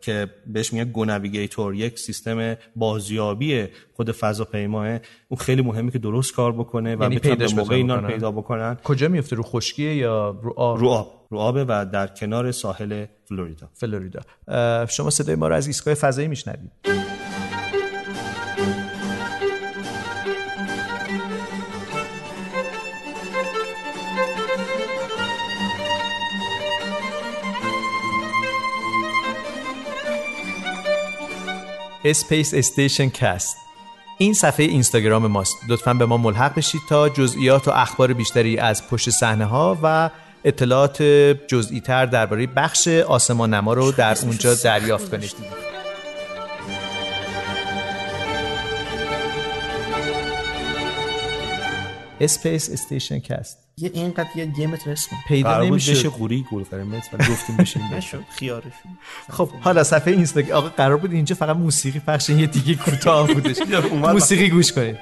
که بهش میگن GO Navigator یک سیستم بازیابی خود فضاپیماه. اون خیلی مهمه که درست کار بکنه و یعنی به موقع اینا رو پیدا بکنن. کجا میفته رو خشکیه یا رو آب؟ رو آب. رو آبه و در کنار ساحل فلوریدا. فلوریدا. شما صدای ما رو از ایستگاه فضایی میشنوید. اسپیس استیشن کست این صفحه اینستاگرام ماست. لطفا به ما ملحق بشید تا جزئیات و اخبار بیشتری از پشت صحنه ها و اطلاعات جزئی تر درباره بخش آسمان نما رو در اونجا دریافت کنید. اسپیس استیشن کست. یه اینقدر یه یه متر اسم. پیدا نمیشه بشه قوری گل قرمز ولی گفتیم بشه نشد خیارشون خب حالا صفحه اینستاگرام آقا قرار بود اینجا فقط موسیقی پخش یه دیگه کوتاه بودش. (laughs) موسیقی گوش کنید.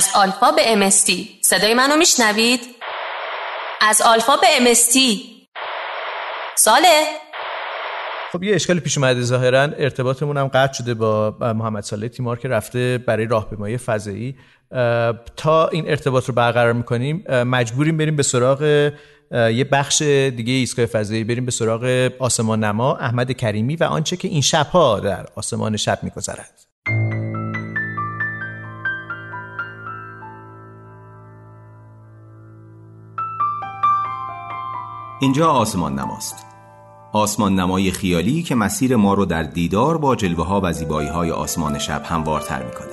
از آلفا به امستی صدای منو میشنوید؟ از آلفا به امستی ساله خب یه اشکال پیش اومده ظاهرا. ارتباطمون هم قطع شده با محمد ساله تیمار که رفته برای راهپیمایی فضایی. تا این ارتباط رو برقرار می‌کنیم مجبوریم بریم به سراغ یه بخش دیگه ایستگاه فضایی. بریم به سراغ آسمان نما احمد کریمی و آنچه که این شبها در آسمان شب میگذرد. اینجا آسمان نماست. آسمان نمای خیالی که مسیر ما رو در دیدار با جلوه ها و زیبایی های آسمان شب هموارتر می‌کنه.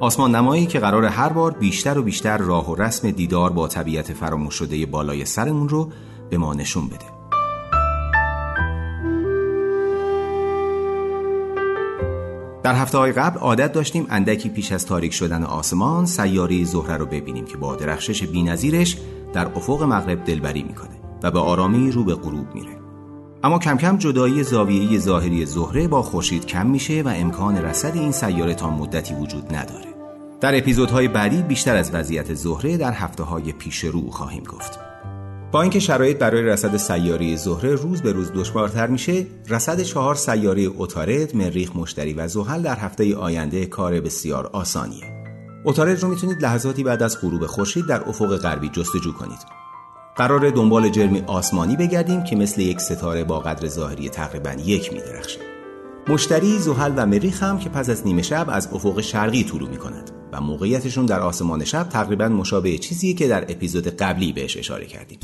آسمان نمایی که قرار هر بار بیشتر و بیشتر راه و رسم دیدار با طبیعت فراموش شده بالای سرمون رو به ما نشون بده. در هفته های قبل عادت داشتیم اندکی پیش از تاریک شدن آسمان سیاره زهره رو ببینیم که با درخشش بینظیرش در افق مغرب دلبری می‌کنه. و به آرامی رو به غروب میره. اما کم کم جدایی زاویه ظاهری زهره با خورشید کم میشه و امکان رسد این سیاره تا مدتی وجود نداره. در اپیزودهای بعدی بیشتر از وضعیت زهره در هفته های پیش رو خواهیم گفت. با اینکه شرایط برای رصد سیاره زهره روز به روز دشوارتر میشه رصد چهار سیاره اوتارد مریخ مشتری و زحل در هفته آینده کار بسیار آسانیه. اوتارد رو می‌تونید لحظاتی بعد از غروب خورشید در افق غربی جستجو کنید. قرار دنبال جرمی آسمانی بگردیم که مثل یک ستاره با قدر ظاهری تقریبا یک میدرخشه. مشتری زحل و مریخ هم که پس از نیمه شب از افق شرقی طلوع می کند و موقعیتشون در آسمان شب تقریبا مشابه چیزی که در اپیزود قبلی بهش اشاره کردیم.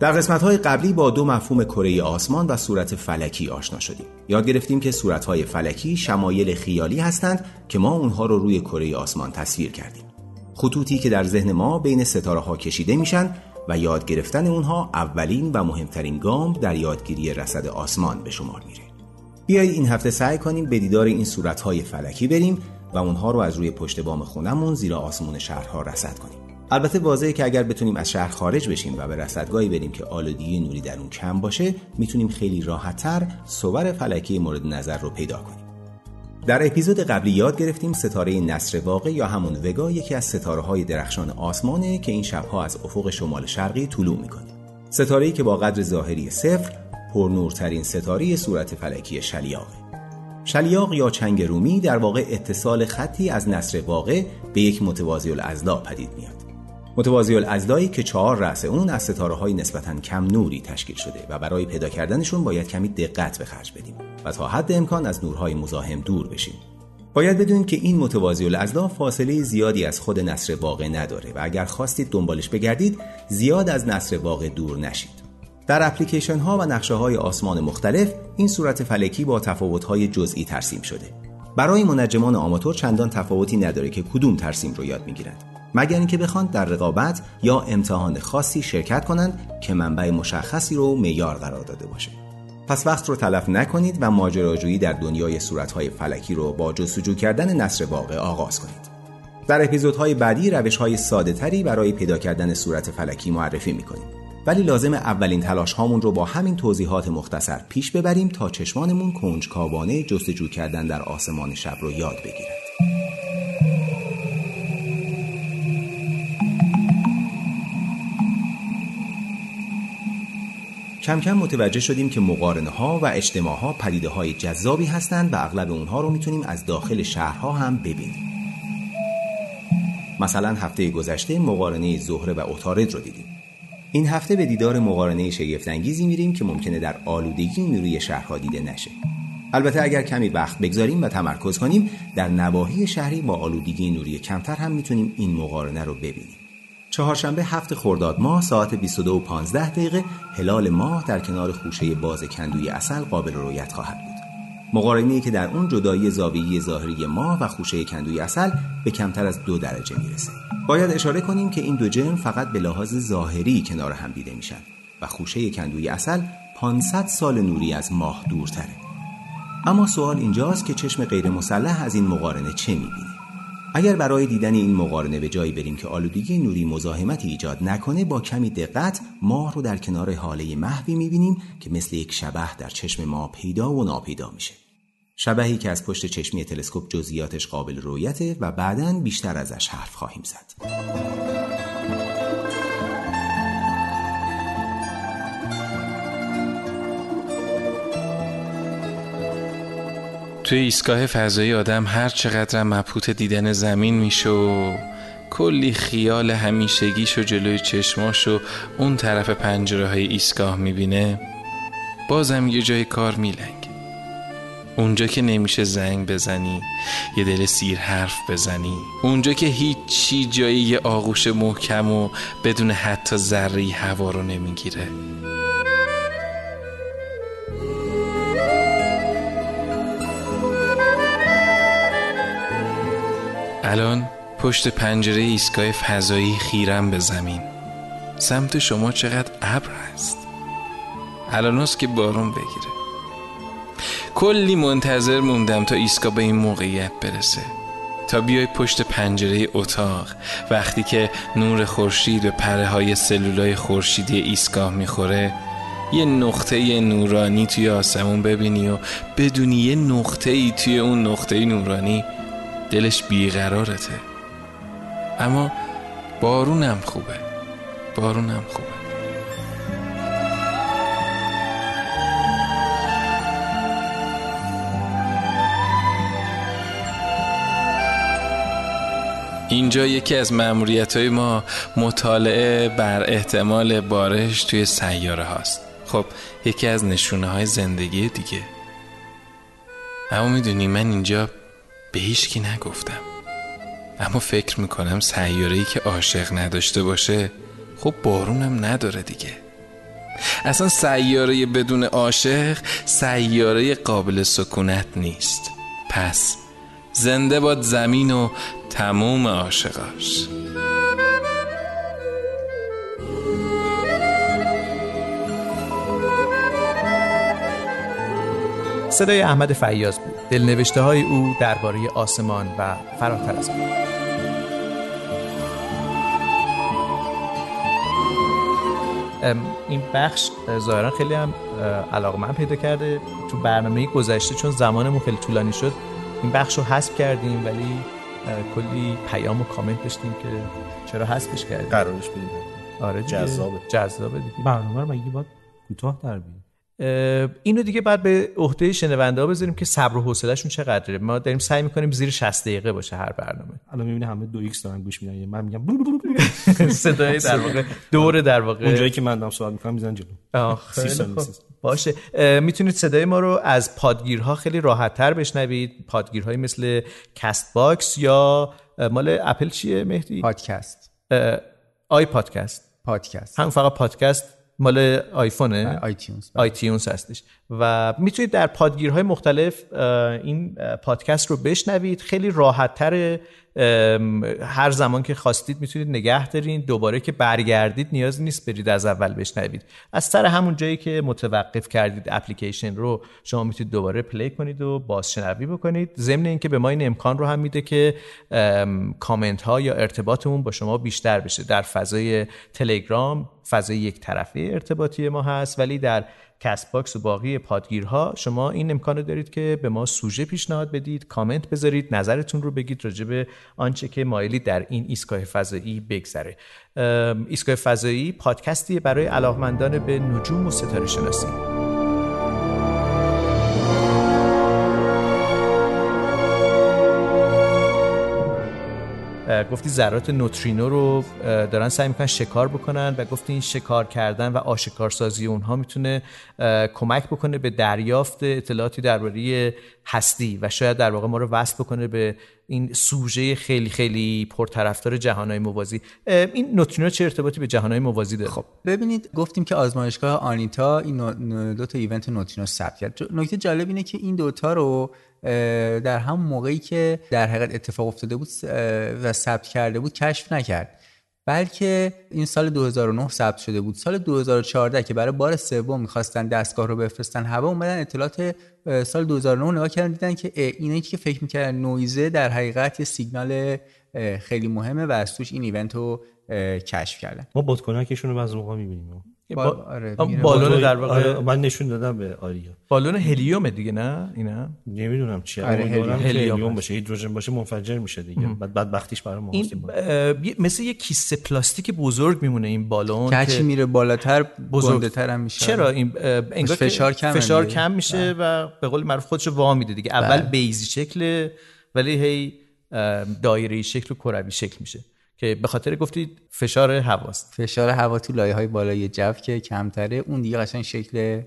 در قسمت های قبلی با دو مفهوم کره آسمان و صورت فلکی آشنا شدیم. یاد گرفتیم که صورت های فلکی شمایل خیالی هستند که ما اونها رو روی کره آسمان تصویر کردیم. خطوطی که در ذهن ما بین ستاره ها کشیده میشن و یاد گرفتن اونها اولین و مهمترین گام در یادگیری رصد آسمان به شمار میره. بیایید این هفته سعی کنیم به دیدار این صورت های فلکی بریم و اونها رو از روی پشت بام خونمون زیر آسمون شهرها رصد کنیم. البته واضحه که اگر بتونیم از شهر خارج بشیم و به رصدگاهی بریم که آلودگی نوری در اون کم باشه می‌تونیم خیلی راحتتر صور فلکی مورد نظر رو پیدا کنیم. در اپیزود قبلی یاد گرفتیم ستاره نصر واقع یا همون وگا یکی از ستاره های درخشان آسمانه که این شبها از افق شمال شرقی طلوع می‌کنه. ستاره که با قدر ظاهری صفر پرنورترین ستاره صورت فلکی شلیاقه. شلیاق یا چنگ رومی در واقع اتصال خطی از نصر واقع به یک متوازی الاضلاع پدید میاد. متوازی الازدایی که چهار رأس اون از ستاره های نسبتا کم نوری تشکیل شده و برای پیدا کردنشون باید کمی دقت به خرج بدیم و تا حد امکان از نورهای مزاحم دور بشیم. باید بدونید که این متوازی الازدا فاصله زیادی از خود نصر واقع نداره و اگر خواستید دنبالش بگردید زیاد از نصر واقع دور نشید. در اپلیکیشن ها و نقشه های آسمان مختلف این صورت فلکی با تفاوت های جزئی ترسیم شده. برای منجمان آماتور چندان تفاوتی نداره که کدوم ترسیم رو یاد می‌گیرند مگر اینکه بخوان در رقابت یا امتحان خاصی شرکت کنند که منبع مشخصی رو معیار قرار داده باشه. پس وقت رو تلف نکنید و ماجراجویی در دنیای صورتهای فلکی رو با جستجو کردن نصر واقع آغاز کنید. در اپیزودهای بعدی روشهای ساده تری برای پیدا کردن صورت فلکی معرفی می‌کنیم. ولی لازم اولین تلاش هامون رو با همین توضیحات مختصر پیش ببریم تا چشمانمون کنجکاوانه جستجو کردن در آسمان شب رو یاد بگیرد. کم کم متوجه شدیم که مقارنه ها و اجتماع ها پدیده های جذابی هستند و اغلب اونها رو می‌تونیم از داخل شهرها هم ببینیم. مثلا هفته گذشته مقارنه زهره و اتارد رو دیدیم. این هفته به دیدار مقارنه شگفتانگیزی میریم که ممکنه در آلودگی نیروی شهرها دیده نشه. البته اگر کمی وقت بگذاریم و تمرکز کنیم در نواحی شهری با آلودگی نوری کمتر هم می‌تونیم این مقارنه رو ببینیم. چهارشنبه هفت خرداد ماه ساعت 22 و 15 دقیقه هلال ماه در کنار خوشه باز کندوی اصل قابل رویت خواهد بود. مقارنه که در اون جدایی زاویه ظاهری ماه و خوشه کندوی اصل به کمتر از دو درجه می‌رسه. باید اشاره کنیم که این دو جرم فقط به لحاظ ظاهری کنار هم دیده میشن و خوشه کندوی اصل 500 سال نوری از ماه دورتره. اما سوال اینجاست که چشم غیر مسلح از این مقارنه چه می‌بینه؟ اگر برای دیدن این مقارنه به جایی بریم که آلودگی نوری مزاحمتی ایجاد نکنه با کمی دقت ماه رو در کنار حاله محوی می‌بینیم که مثل یک شبه در چشم ما پیدا و ناپیدا میشه. شبهی که از پشت چشمی تلسکوپ جزئیاتش قابل رویته و بعدا بیشتر ازش حرف خواهیم زد. توی ایستگاه فضایی آدم هر چقدر مبهوت دیدن زمین میشه و کلی خیال همیشگیش و جلوی چشماش و اون طرف پنجره های ایستگاه می‌بینه بازم یه جای کار میلنگ اونجا که نمیشه زنگ بزنی یه دل سیر حرف بزنی. اونجا که هیچی جایی یه آغوش محکم و بدون حتی ذری هوا رو نمی‌گیره. الان پشت پنجره ایستگاه فضایی خیرم به زمین. سمت شما چقدر ابر هست الان که بارون بگیره. کلی منتظر موندم تا ایستگاه به این موقعیت برسه. تا بیای پشت پنجره اتاق. وقتی که نور خورشید به پره های سلولای خورشیدی ایستگاه می‌خوره یه نقطه نورانی توی آسمون ببینی و بدونی یه نقطه ای توی اون نقطه نورانی دلش بیقرارته. اما بارونم خوبه. بارونم خوبه. اینجا یکی از معمولیت های ما مطالعه بر احتمال بارش توی سیاره هاست. خب یکی از نشونه های زندگی دیگه. اما می‌دونی من اینجا به هیچکی نگفتم. اما فکر می‌کنم سیاره که عاشق نداشته باشه خب بارونم نداره دیگه. اصلا سیاره بدون عاشق سیاره قابل سکونت نیست. پس زنده باد زمین و تموم عاشقاش. صدای احمد فیاض بود. دلنوشته های او درباره آسمان و فراتر از آن. این بخش ظاهرا خیلی هم علاقه من پیدا کرده. تو برنامه گذشته چون زمانمون خیلی طولانی شد این بخش رو حذف کردیم ولی کلی پیام و کامنت داشتیم که چرا حذفش کردیم. قرارش بدیم. آره. جذابه. جذابه دیگه. برنامه رو مگه باید کوتاه در بیاریم؟ اینو دیگه بعد به عهده شنونده ها بذاریم که صبر و حوصلهشون چقدره. ما داریم سعی می‌کنیم زیر 60 دقیقه باشه هر برنامه. الان می‌بینی همه دو X دارن گوش میدن. من میگم (laughs) صدای در واقع دور در واقع. اونجایی که من دارم صحبت می‌کنم می‌زنن جلو. باشه. می‌تونید صدای ما رو از پادگیرها خیلی راحت تر بشنوید. پادگیرهایی مثل Castbox یا مال اپل چیه مهدی؟ پادکست. iPodcast. پادکست. هم فقط پادکست مال آیفونه iTunes iTunes هستش. و می‌تونید در پادگیرهای مختلف این پادکست رو بشنوید. خیلی راحت هر زمان که خواستید می‌تونید نگه دارین. دوباره که برگردید نیاز نیست برید از اول بشنوید. از سر همون جایی که متوقف کردید اپلیکیشن رو شما می‌تونید دوباره play کنید و بازشنوی بکنید. ضمن اینکه به ما این امکان رو هم میده که ام، کامنت ها یا ارتباطمون با شما بیشتر بشه. در فضای تلگرام فضای یک طرفه ارتباطی ما هست ولی در Castbox و باقی پادگیرها شما این امکان دارید که به ما سوژه پیشنهاد بدید کامنت بذارید نظرتون رو بگید راجع به آنچه که مایلید در این ایستگاه فضایی بگذره. ایستگاه فضایی پادکستی برای علاقمندان به نجوم و ستاره شناسی. گفتی ذرات نوترینو رو دارن سعی می‌کنن شکار بکنن و گفتی این شکار کردن و آشکارسازی اونها می‌تونه کمک بکنه به دریافت اطلاعاتی درباره هستی و شاید در واقع ما رو وصل بکنه به این سوژه خیلی خیلی پرطرفدار جهانهای موازی. این نوترینو چه ارتباطی به جهانهای موازی داره؟ خب ببینید گفتیم که آزمایشگاه آنیتا این دو تا ایونت نوترینو ثبت کرد. نکته جالب اینه که این دوتا رو در هم موقعی که در حقیقت اتفاق افتاده بود و ثبت کرده بود کشف نکرد. بلکه این سال 2009 ثبت شده بود. سال 2014 که برای بار سوم می‌خواستن دستگاه رو بفرستن هوا اومدن اطلاعات سال 2009 نگاه کردن دیدن که اینایی که فکر می‌کردن نویزه در حقیقت یه سیگنال خیلی مهمه و از توش این ایونت رو کشف کردن. ما بادکنکشون رو بعضی موقع می‌بینیم. با... آره،. بالون در واقع آره من نشون دادم به آریا. بالون هلیوم دیگه نه؟ اینا؟ نمی‌دونم چیه آره، هلیوم. هلیوم. باشه هیدروژن باشه منفجر میشه دیگه. بعد بدبختیش برای ما این یه- مثل یه کیسه پلاستیک بزرگ میمونه این بالون که هرچی میره بالاتر بزرگ- گنده‌تر هم میشه. چرا؟ این انگار فشار کمه فشار. کم میشه و به قول معروف خودش وا میده دیگه. اول بیزی شکل ولی هی دایره شکل و کروی شکل میشه. که به خاطر گفتید فشار هواست. فشار هوا تو لایه های بالای جو که کمتره اون دیگه قشنگ شکل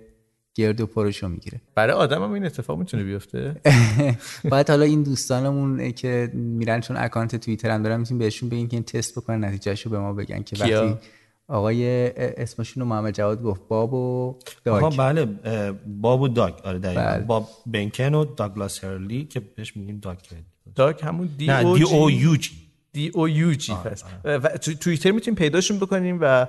گرد و پرشو می‌گیره. برای آدم هم این اتفاق می‌تونه بیفته؟ (laughs) باید حالا این دوستانمون که میرن چون اکانت توییتر هم دارن می‌تونیم بهشون بگین که این تست بکنن نتیجهشو به ما بگن که کیا؟ وقتی آقای اسمشون رو محمد جواد گفت باب و آها داگ بله باب و داگ. آره دقیقاً. بله. باب بنکن و داگلاس هرلی که بهش میگیم داگ. داگ همون دی نه او دی او یو جی دی او یو جی هست. و تو توییتر می‌تونیم پیداشون بکنیم و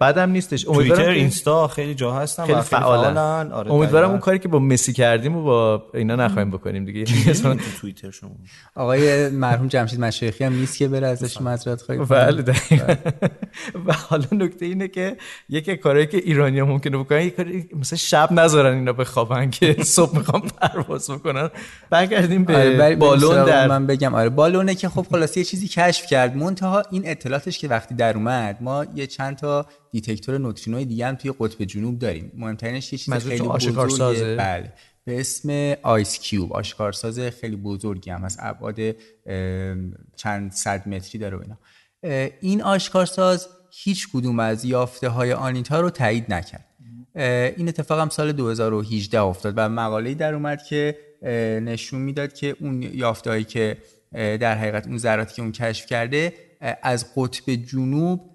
بعدم نیستش. امیدوارم توییتر اینستا خیلی جا هستن خیلی فعالن. فعالن. آره امیدوارم. اون کاری که با مسی کردیم و با اینا نخواهیم بکنیم دیگه. تو توییتر شما؟ آقای مرحوم جمشید مشایخی هم نیست که بره ازش معذرت خواهی. بله دقیقاً. و حالا نکته اینه که یکی کارهایی که ایرانی ها ممکنه بکنن یک کاری مثلا شب نذارن اینا بخوابن که (laughs) صبح می‌خوام پرواز بکنن. برگردیم آره، به بریم بالون در من بگم. آره بالونه که خب خلاصه یه چیزی کشف کرد. منتها این اطلاعاتش که وقتی در اومد ما یه چند تا detector نوترینوی دیگه هم توی قطب جنوب داریم. مهمترینش یه چیز خیلی؟ بزرگه بله. به اسم IceCube. آشکارساز خیلی بزرگی هم. از ابعاد چند صد متری داره و اینا. این آشکارساز هیچ کدوم از یافته های ANITA رو تایید نکرد. این اتفاق هم سال 2018 افتاد و مقاله در اومد که نشون می‌داد که اون یافته که در حقیقت اون ذراتی که اون کشف کرده از قطب جنوب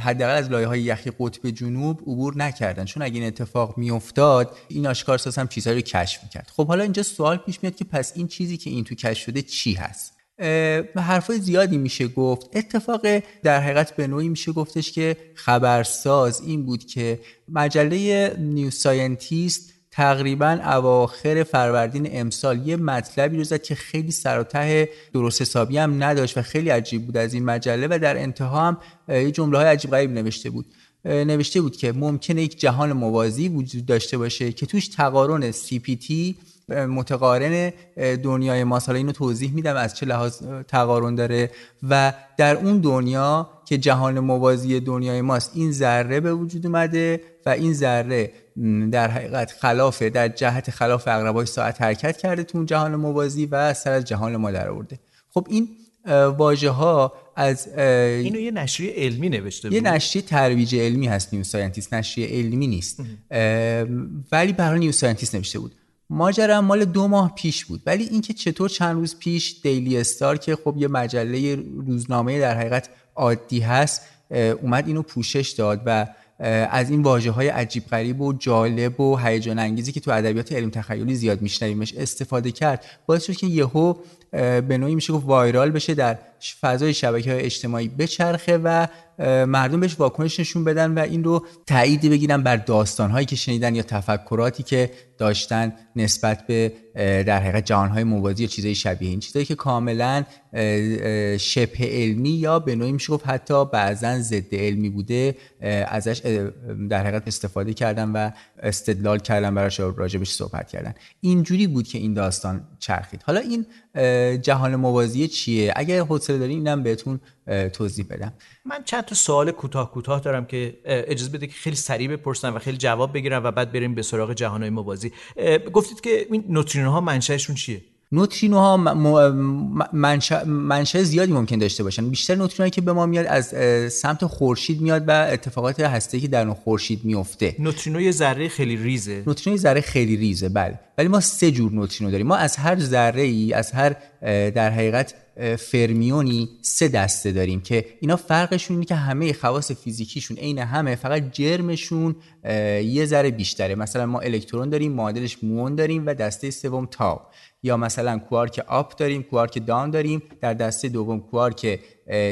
حداقل از لایه های یخی قطب جنوب عبور نکردن. چون اگه این اتفاق میافتاد این آشکارساز هم چیزهایی رو کشف می‌کرد. خب حالا اینجا سوال پیش میاد که پس این چیزی که این تو کشف شده چی هست؟ حرفای زیادی میشه گفت. اتفاق در حقیقت به نوعی میشه گفتش که خبرساز این بود که مجله New Scientist تقریبا اواخر فروردین امسال. یه مطلبی رو زد که خیلی سر درست حسابی هم نداشت و خیلی عجیب بود از این مجله و در انتها هم یه جمله های عجیب غریب نوشته بود. نوشته بود که ممکنه یک جهان موازی وجود داشته باشه که توش تقارن CPT متقارن دنیای ما. حالا اینو توضیح میدم از چه لحاظ تقارن داره. و در اون دنیا که جهان موازی دنیای ماست این ذره به وجود اومده و این ذره در حقیقت خلاف در جهت خلاف اقربای ساعت حرکت کرده تو جهان موازی و سر از جهان ما در آورده. خب این واژه ها از اینو یه نشریه علمی نوشته بود. یه نشریه ترویج علمی هست New Scientist. نشریه علمی نیست. ولی برای New Scientist نوشته بود. ماجرا مال دو ماه پیش بود. ولی اینکه چطور چند روز پیش Daily Star که خب یه مجله روزنامه در حقیقت عادی هست اومد اینو پوشش داد و از این واژه های عجیب غریب و جالب و هیجان انگیزی که تو ادبیات علمی تخیلی زیاد میشنویمش استفاده کرد باعث شد که یهو به نوعی میشه گفت وایرال بشه در فضای شبکه های اجتماعی بچرخه و مردم بهش واکنش نشون بدن و این رو تایید بگیرن بر داستان هایی که شنیدن یا تفکراتی که داشتن نسبت به در حقیقت جهان های موازی یا چیزای شبیه این چیزایی که کاملا شبه علمی یا به نوعی میشه گفت حتی بعضا ضد علمی بوده ازش در حقیقت استفاده کردن و استدلال کردن براش راجبش صحبت کردن. اینجوری بود که این داستان چرخید. حالا این جهان موازی چیه؟ اگه حوصله دارین اینم بهتون توضیح بدم. من چند تا سوال کوتاه کوتاه دارم که اجازه بده که خیلی سریع بپرسم و خیلی جواب بگیرم و بعد بریم به سراغ جهان موازی. گفتید که این نوترینو ها منشأشون چیه؟ نوترینو ها منشأ زیادی ممکن داشته باشن. بیشتر نوترینو که به ما میاد از سمت خورشید میاد و اتفاقات هسته که در اون خورشید میفته. نوترینو یه ذره خیلی ریزه. نوترینو یه ذره خیلی ریزه بله. ولی ما سه جور نوترینو داریم. ما از هر ذره ای از هر در حقیقت فرمیونی سه دسته داریم که اینا فرقشون اینه که همه خواص فیزیکیشون عین همه فقط جرمشون یه ذره بیشتره. مثلا ما الکترون داریم معادلش مون داریم و دسته سوم تاو. یا مثلا کوارک آپ داریم کوارک دان داریم در دسته دوم کوارک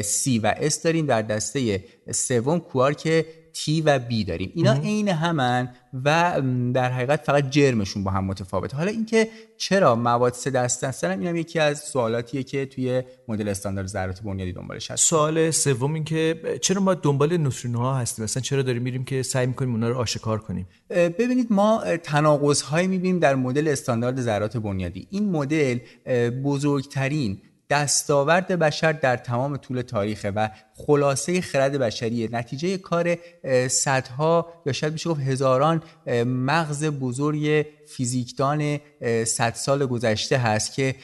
سی و اس داریم در دسته سوم کوارک تی و بی داریم. اینا عین همن و در حقیقت فقط جرمشون با هم متفاوته. حالا اینکه چرا مواد سه دسته هستن اینم یکی از سوالاتیه که توی مدل استاندارد ذرات بنیادی دنبالش هست سوال سوم این که چرا ما دنبال نوترینوها هستیم؟ مثلا چرا داریم میریم که سعی می‌کنیم اونا رو آشکار کنیم؟ ببینید ما تناقض هایی می‌بینیم در مدل استاندارد ذرات بنیادی. این مدل بزرگترین دستاورد بشر در تمام طول تاریخه و خلاصه خرد بشریه. نتیجه کار صدها یا شاید میشه گفت هزاران مغز بزرگ فیزیکدان صد سال گذشته هست که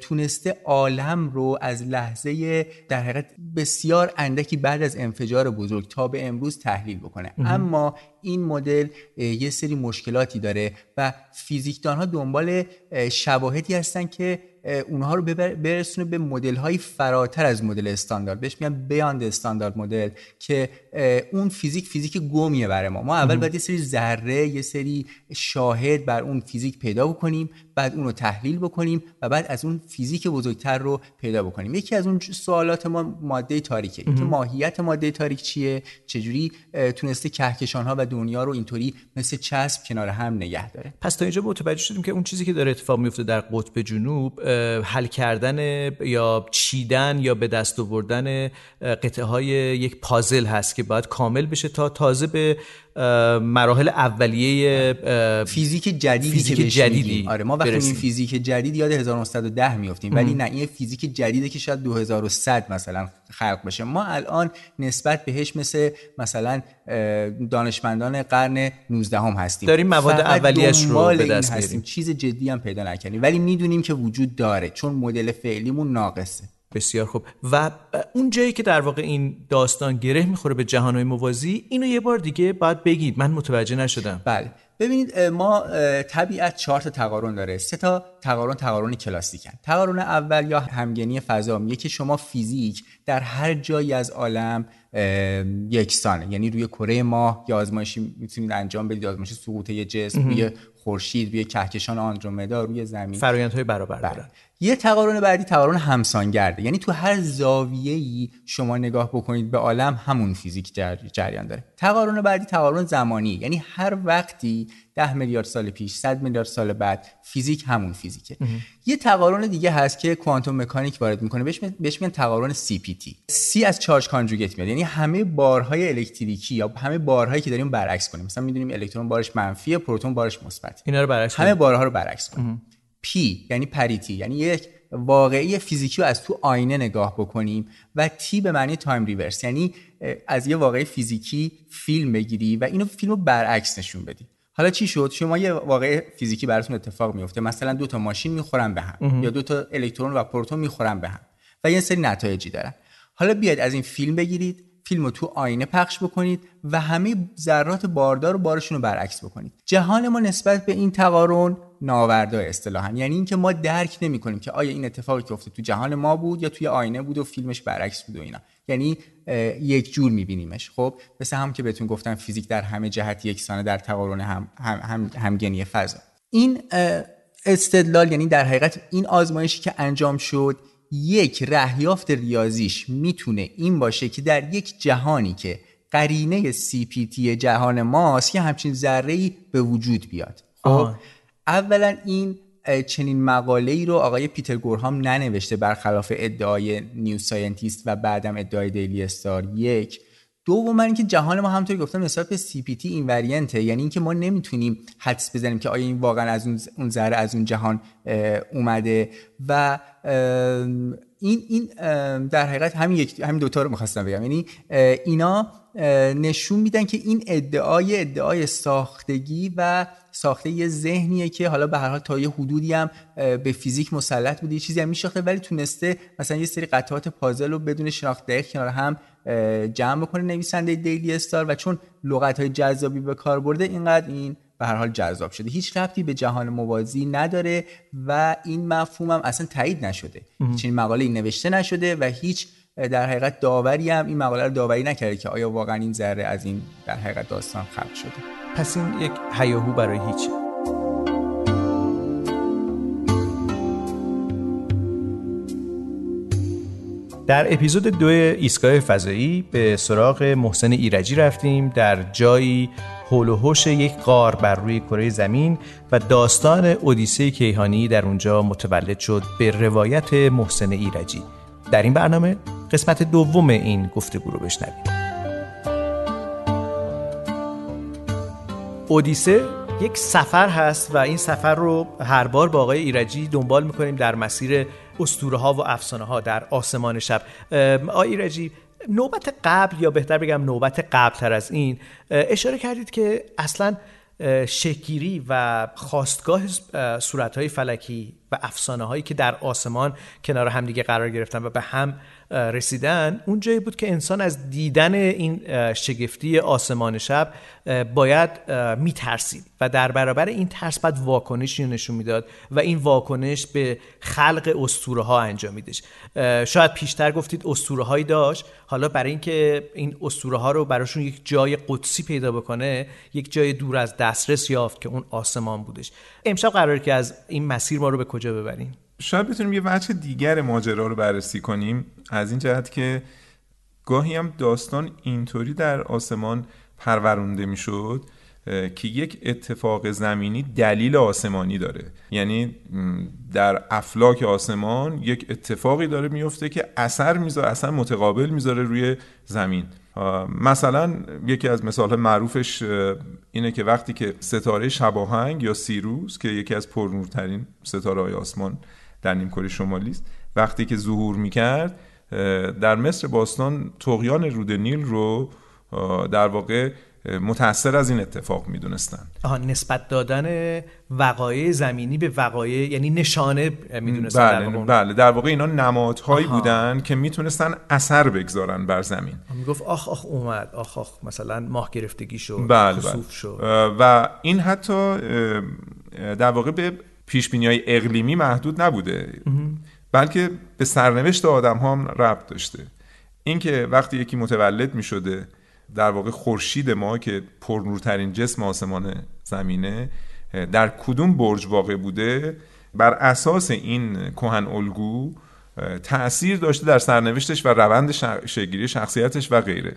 تونسته عالم رو از لحظه در حقیقت بسیار اندکی بعد از انفجار بزرگ تا به امروز تحلیل بکنه. اما این مدل یه سری مشکلاتی داره و فیزیکدان ها دنبال شواهدی هستن که اونها رو برسونه به مدل های فراتر از مدل استاندارد. بهش میگن بیاند استاندارد مدل که اون فیزیک فیزیک گمیه برای ما. ما اول باید یه سری ذره یه سری شاهد بر اون فیزیک پیدا بکنیم بعد اون رو تحلیل بکنیم و بعد از اون فیزیک بزرگتر رو پیدا بکنیم. یکی از اون سوالات ما ماده تاریکه. اینکه ماهیت ماده تاریک چیه؟ چجوری تونسته کهکشان ها و دنیا رو اینطوری مثل چسب کنار هم نگه داره؟ پس تا اینجا متوجه شدیم که اون چیزی که داره اتفاق میفته در قطب جنوب حل کردن یا چیدن یا به دست آوردن قطعه های یک پازل هست که باید کامل بشه تا تازه به مراحل اولیه فیزیک جدیدی فیزیک که جدیدی میگیم. آره ما وقتی. این فیزیک جدید یاد 1910 میافتیم. ولی نه این فیزیک جدیده که شاید 2100 مثلا خلق بشه. ما الان نسبت بهش مثل مثلا دانشمندان قرن 19 هم هستیم. داریم مواد فقط اولیه‌اش رو به دست هستیم. چیز جدی هم پیدا نکردیم. ولی می‌دونیم که وجود داره چون مدل فعلیمون ناقصه. بسیار خوب. و اون جایی که در واقع این داستان گره می‌خوره به جهانهای موازی اینو یه بار دیگه باید بگید. من متوجه نشدم. بله. ببینید ما طبیعت چهار تا تقارن داره. سه تا تقارن تقارن کلاسیکن. تقارن اول یا همگنی فضا میگه که شما فیزیک در هر جایی از عالم یکسانه. یعنی روی کره ماه یا آزمایشی می‌تونید انجام بدید. آزمایش سقوط یه جسم روی خورشید روی کهکشان آندرومدا روی زمین. فرایندهای برابر بله. دارن یه تقارن بعدی تقارن همسانگرده. یعنی تو هر زاویه ای شما نگاه بکنید به عالم همون فیزیک جر... جریان داره. تقارن بعدی تقارن زمانی. یعنی هر وقتی ده میلیارد سال پیش 100 میلیارد سال بعد فیزیک همون فیزیکه. یه تقارن دیگه هست که کوانتوم مکانیک وارد می‌کنه. بهش می- بهش میگن تقارن CPT C از چارج کانجوگیت میاد. یعنی همه بارهای الکتریکی یا همه بارهایی که داریم برعکس کنیم. مثلا می‌دونیم الکترون بارش منفیه پروتون بارش مثبته. اینا رو برعکس همه. بارها رو برعکس کنیم. P یعنی parity یعنی یک واقعه فیزیکی رو از تو آینه نگاه بکنیم و T به معنی time reverse یعنی از یه واقعه فیزیکی فیلم بگیری و اینو فیلم رو برعکس نشون بدی. حالا چی شد؟ شما یه واقعه فیزیکی براتون اتفاق میفته. مثلا دو تا ماشین می‌خورن به هم. یا دو تا الکترون و پروتون می‌خورن به هم. و یه سری نتایجی دارن. حالا بیاید از این فیلم بگیرید فیلم رو تو آینه پخش بکنید و همه ذرات باردار رو بارشون رو برعکس بکنید. جهان ما نسبت به این تقارن ناوردا اصطلاحا. یعنی اینکه ما درک نمی کنیم که آیا این اتفاقی که افتاد تو جهان ما بود یا توی آینه بود و فیلمش برعکس بود و اینا. یعنی یک جور میبینیمش. خب مثل هم که بهتون گفتم فیزیک در همه جهت یکسانه در تقارن هم هم هم همگنی فضا. این استدلال یعنی در حقیقت این آزمایشی که انجام شد یک رهیافت ریاضیش می‌تونه این باشه که در یک جهانی که قرینه CPT جهان ماست یه همچین ذره به وجود بیاد. خب. اولا این چنین مقاله ای رو آقای پیتر گورهام ننوشته برخلاف ادعای New Scientist و بعدم ادعای Daily Star یک. دوم اینکه جهان ما همونطوری گفتم نسبت به CPT invariant ه یعنی اینکه ما نمی‌تونیم حدس بزنیم که آیا این واقعا از اون ذره از اون جهان اومده. و این این در حقیقت همین یک همین دوتا رو می‌خواستم بگم. یعنی اینا نشون میدن که این ادعای ادعای ساختگی و ساخته یه ذهنیه که حالا به هر حال تا یه حدودی هم به فیزیک مسلط بوده یه چیزی هم میشناخته ولی تونسته مثلا یه سری قطعات پازل رو بدون شناخت دقیق کنار هم جمع بکنه نویسنده دیلی استار و چون لغت های جذابی به کار برده اینقدر این به هر حال جذاب شده. هیچ ربطی به جهان موازی نداره و این مفهوم هم اصلا تایید نشده. چنین مقاله نوشته نشده و هیچ در حقیقت داوری هم این مقاله رو داوری نکرده که آیا واقعا این ذره از این در حقیقت داستان خلق شده. پس این یک هیاهو برای هیچه در اپیزود دو ایستگاه فضایی به سراغ محسن ایرجی رفتیم در جایی هول و هوش یک غار بر روی کره زمین و داستان اودیسه کیهانی در اونجا متولد شد به روایت محسن ایرجی. در این برنامه قسمت دوم این گفتگو رو بشنویم. اودیسه یک سفر هست و این سفر رو هر بار با آقای ایرجی دنبال می‌کنیم در مسیر اسطوره ها و افسانه ها در آسمان شب. آقای ایرجی نوبت قبل یا بهتر بگم نوبت قبل تر از این اشاره کردید که اصلا شکیری و خواستگاه صورت های فلکی و افسانه هایی که در آسمان کنار همدیگه قرار گرفتن و به هم رسیدن اون جایی بود که انسان از دیدن این شگفتی آسمان شب باید میترسید و در برابر این ترس بعد واکنشی رو نشون می‌داد و این واکنش به خلق اسطوره ها انجام میدش اه، شاید پیشتر گفتید اسطوره هایی داشت. حالا برای اینکه این اسطوره ها رو براشون یک جای قدسی پیدا بکنه یک جای دور از دسترس یافت که اون آسمان بودش. امشب قراره که از این مسیر ما رو به کجا ببریم؟ شاید بتونیم یه وجه دیگر ماجرا رو بررسی کنیم. از این جهت که گاهی هم داستان اینطوری در آسمان پرورونده می‌شد که یک اتفاق زمینی دلیل آسمانی داره. یعنی در افلاک آسمان یک اتفاقی داره میفته که اثر می‌ذاره اثر متقابل می‌ذاره روی زمین. مثلا یکی از مثال معروفش اینه که وقتی که ستاره شباهنگ یا سیروس که یکی از پرنورترین ستاره های آسمان در نیمکره شمالی است. وقتی که ظهور می‌کرد در مصر باستان تقیان رود نیل رو در واقع متأثر از این اتفاق می‌دونستن. آها نسبت دادن وقایع زمینی به وقایع یعنی نشانه می‌دونستن بله در بله. در واقع اینا نمادهایی بودن که می‌تونستن اثر بگذارن بر زمین. می‌گفت آخ آخ اومد. آخ آخ مثلا ماه گرفتگی شد بله بله. شد. و این حتی در واقع به پیش های اقلیمی محدود نبوده. بلکه به سرنوشت آدم هم ربط داشته. اینکه وقتی یکی متولد می شده در واقع خورشید ما که پرنورترین جسم آسمان زمینه در کدوم برج واقع بوده بر اساس این کهن الگو تأثیر داشته در سرنوشتش و روند شگیری شخصیتش و غیره.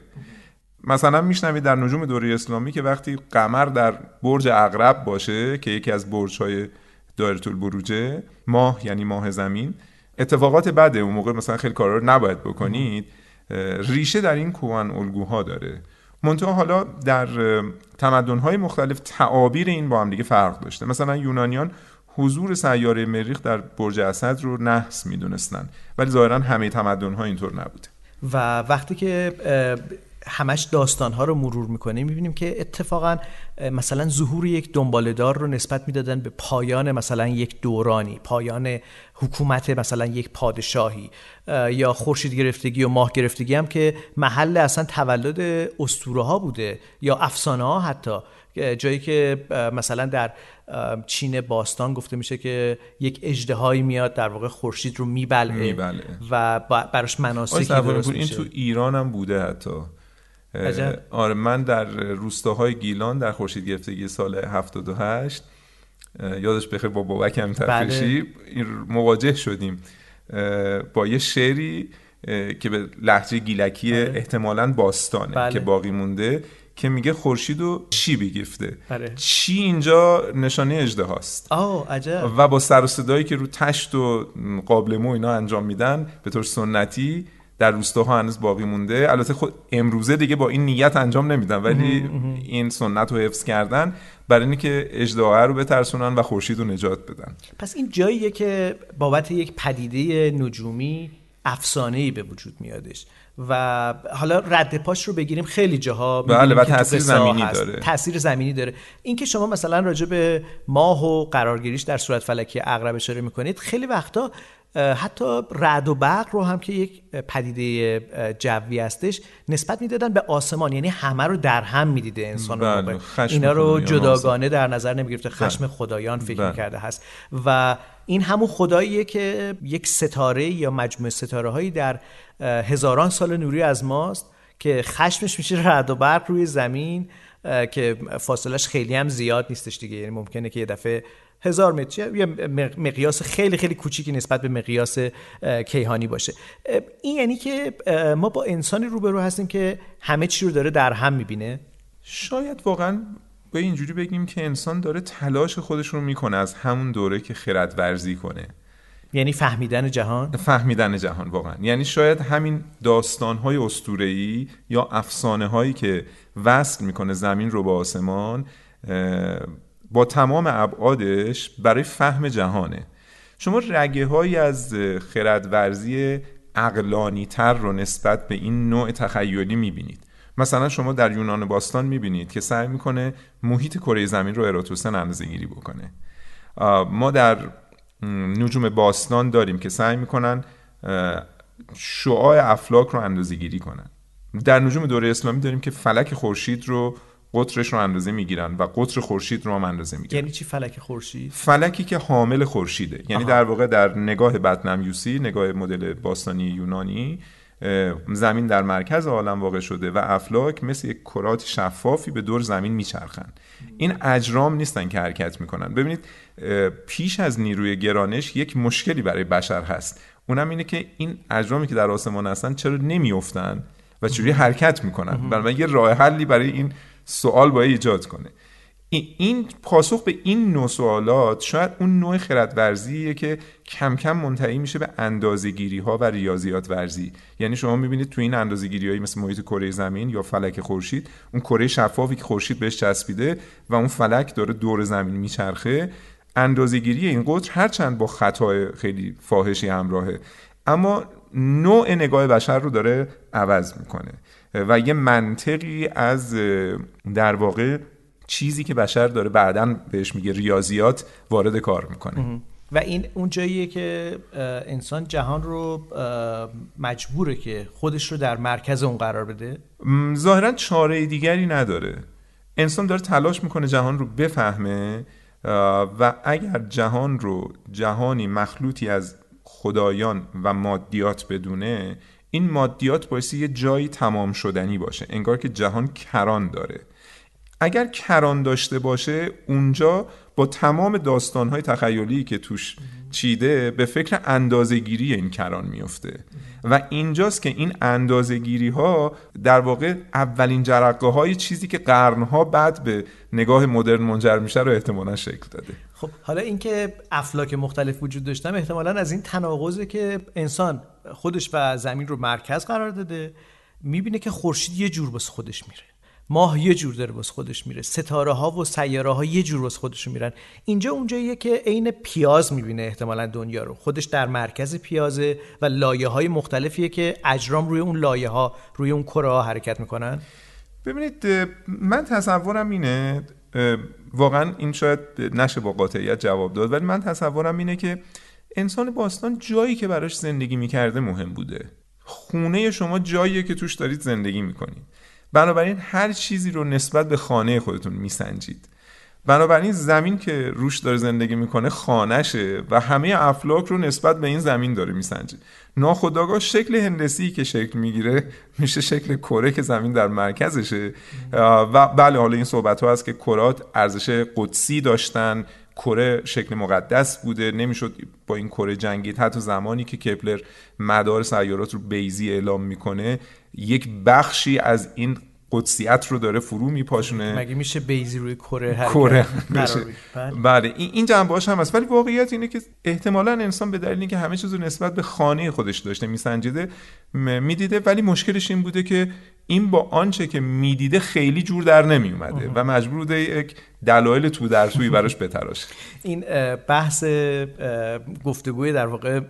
مثلا میشنوید در نجوم دوره اسلامی که وقتی قمر در برج اغرب باشه که یکی از برج های دایره البروجه ماه یعنی ماه زمین. اتفاقات بده اون موقع مثلا خیلی کارا رو نباید بکنید. ریشه در این کوان الگوها داره. منتها حالا در تمدن‌های مختلف تعابیر این با هم دیگه فرق داشته. مثلا یونانیان حضور سیاره مریخ در برج اسد رو نحس می‌دونستن ولی ظاهرا همه تمدن‌ها اینطور نبوده. و وقتی که همش داستانها رو مرور می‌کنیم می‌بینیم که اتفاقا مثلا ظهور یک دنبالدار رو نسبت می‌دادن به پایان مثلا یک دورانی پایان حکومت مثلا یک پادشاهی یا خورشید گرفتگی و ماه گرفتگی هم که محل اصلا تولد اسطوره ها بوده یا افسانه ها حتی جایی که مثلا در چین باستان گفته میشه که یک اجدهایی میاد در واقع خورشید رو میبلعه و براش مناسکی درست این تو ایران هم بوده حتی. آره من در روستاهای گیلان در خورشید گرفتگی سال 78 یادش بخیر با بابک هم بله. مواجه شدیم با یه شعری که به لحجه گیلکی بله. احتمالا باستانه بله. که باقی مونده که میگه خورشید و چی بگفته بله. چی اینجا نشانه اجده هاست و با سر و صدایی که رو تشت و قابلمو اینا انجام میدن به طور سنتی در روستاها هنوز باقی مونده. البته خود امروزه دیگه با این نیت انجام نمیدن ولی این سنت رو حفظ کردن برای اینکه اجدعا رو بترسونن و خورشید رو نجات بدن. پس این جاییه که بابت یک پدیده نجومی افسانه ای به وجود میادش و حالا رد پاش رو بگیریم. خیلی جاها بله و تاثیر زمینی داره. تاثیر زمینی داره. اینکه شما مثلا راجع به ماه و قرارگیریش در صورت فلکی اغرب اشاره می‌کنید خیلی وقتا حتی رعد و برق رو هم که یک پدیده جوی هستش نسبت می‌دادن به آسمان یعنی همه رو در هم می‌دیده انسان بله. اینا رو جداگانه در نظر نمی‌گرفته بله. خشم خدایان فکر بله. کرده هست و این همون خداییه که یک ستاره یا مجموعه ستاره هایی در هزاران سال نوری از ماست که خشمش میشه رعد و برق روی زمین که فاصلش خیلی هم زیاد نیستش دیگه یعنی ممکنه که یه دفعه هزار متر. یه مقیاس خیلی خیلی کوچیکی نسبت به مقیاس کیهانی باشه. این یعنی که ما با انسانی روبرو هستیم که همه چی رو داره در هم می‌بینه. شاید واقعا به اینجوری بگیم که انسان داره تلاش خودش رو می‌کنه از همون دوره که خرد ورزی کنه. یعنی فهمیدن جهان؟ فهمیدن جهان واقعا. یعنی شاید همین داستانهای اسطوره‌ای یا افسانه هایی که وصل می‌کنه زمین رو به آسمان با تمام ابعادش برای فهم جهانه. شما رگه های از خردورزی اقلانی تر رو نسبت به این نوع تخیلی می‌بینید. مثلا شما در یونان باستان می‌بینید که سعی می‌کنه محیط کره زمین رو اراتوسن اندازه گیری بکنه ما در نجوم باستان داریم که سعی می‌کنن شعاع افلاک رو اندازه گیری کنن. در نجوم دوره اسلامی داریم که فلک خورشید رو قطرش رو اندازه می‌گیرن و قطر خورشید رو هم اندازه می‌گیرن. یعنی چی؟ فلک خورشید؟ فلکی که حامل خورشیده. یعنی در واقع در نگاه بدنمیوسی نگاه مدل باستانی یونانی زمین در مرکز عالم واقع شده و افلاک مثل یک کرات شفافی به دور زمین میچرخن. این اجرام نیستن که حرکت می‌کنن. ببینید پیش از نیروی گرانش یک مشکلی برای بشر هست. اونم اینه که این اجرامی که در آسمان هستن چرا نمیافتن و چجوری حرکت می‌کنن؟ برای یه راه حلی برای این سوال باید ایجاد کنه. این پاسخ به این نوع سوالات شاید اون نوع خردورزیه که کم کم منتهی میشه به اندازه‌گیری ها و ریاضیات ورزی. یعنی شما می‌بینید تو این اندازه‌گیری هایی مثل محیط کره زمین یا فلک خورشید اون کره شفافی که خورشید بهش چسبیده و اون فلک داره دور زمین میچرخه اندازه‌گیری این قطر هرچند با خطای خیلی فاحشی همراهه. اما نوع نگاه بشر رو داره عوض می‌کنه. و یه منطقی از در واقع چیزی که بشر داره بعدا بهش میگه ریاضیات وارد کار می‌کنه. و این اون جاییه که انسان جهان رو مجبوره که خودش رو در مرکز اون قرار بده. ظاهرا چاره دیگری نداره. انسان داره تلاش می‌کنه جهان رو بفهمه و اگر جهان رو جهانی مخلوطی از خدایان و مادیات بدونه این مادیات باعث یه جایی تمام شدنی باشه انگار که جهان کران داره. اگر کران داشته باشه اونجا با تمام داستانهای تخیلی که توش چیده به فکر اندازهگیری این کران میفته و اینجاست که این اندازهگیری ها در واقع اولین جرقه های چیزی که قرنها بعد به نگاه مدرن منجر میشه رو احتمالا شکل داده. خب حالا اینکه افلاک مختلف وجود داشتن احتمالا از این تناقضه که انسان خودش و زمین رو مرکز قرار داده می‌بینه که خورشید یه جور بس خودش میره. ماه یه جور داره واسه خودش میره. ستاره ها و سیاره ها یه جور واسه خودشون میرن. اینجا اونجاییه که عین پیاز می‌بینه احتمالا دنیا رو. خودش در مرکز پیازه و لایه های مختلفیه که اجرام روی اون لایه ها روی اون کره ها حرکت می‌کنن. ببینید من تصورم اینه واقعا این شاید نشه با قاطعیت جواب داد ولی من تصورم اینه که انسان باستان جایی که براش زندگی می‌کرده مهم بوده. خونه شما جاییه که توش دارید زندگی می‌کنید. بنابراین هر چیزی رو نسبت به خانه خودتون میسنجید. بنابراین زمین که روش داره زندگی می‌کنه خانهشه و همه افلاک رو نسبت به این زمین داره میسنجید ناخداگاه شکل هندسی که شکل می‌گیره میشه شکل کره که زمین در مرکزشه. و بله حالا این صحبت ها هست که کرات ارزش قدسی داشتن. کره شکل مقدس بوده. نمی‌شد با این کره جنگید. حتی زمانی که کپلر مدار سیارات رو بیزی اعلام می‌کنه یک بخشی از این قدسیت رو داره فرو میپاشونه. مگه میشه بیزی روی کره کره بله, بله. این جنبه هم هست. ولی واقعیت اینه که احتمالا انسان به دلیل اینکه همه چیز رو نسبت به خانه خودش داشته میسنجیده می‌دیده. ولی مشکلش این بوده که این با آنچه که می‌دیده خیلی جور در نمی اومده و مجبور بوده یک دلایل تو در توی براش بتراش (laughs) این بحث گفتگوی در واقع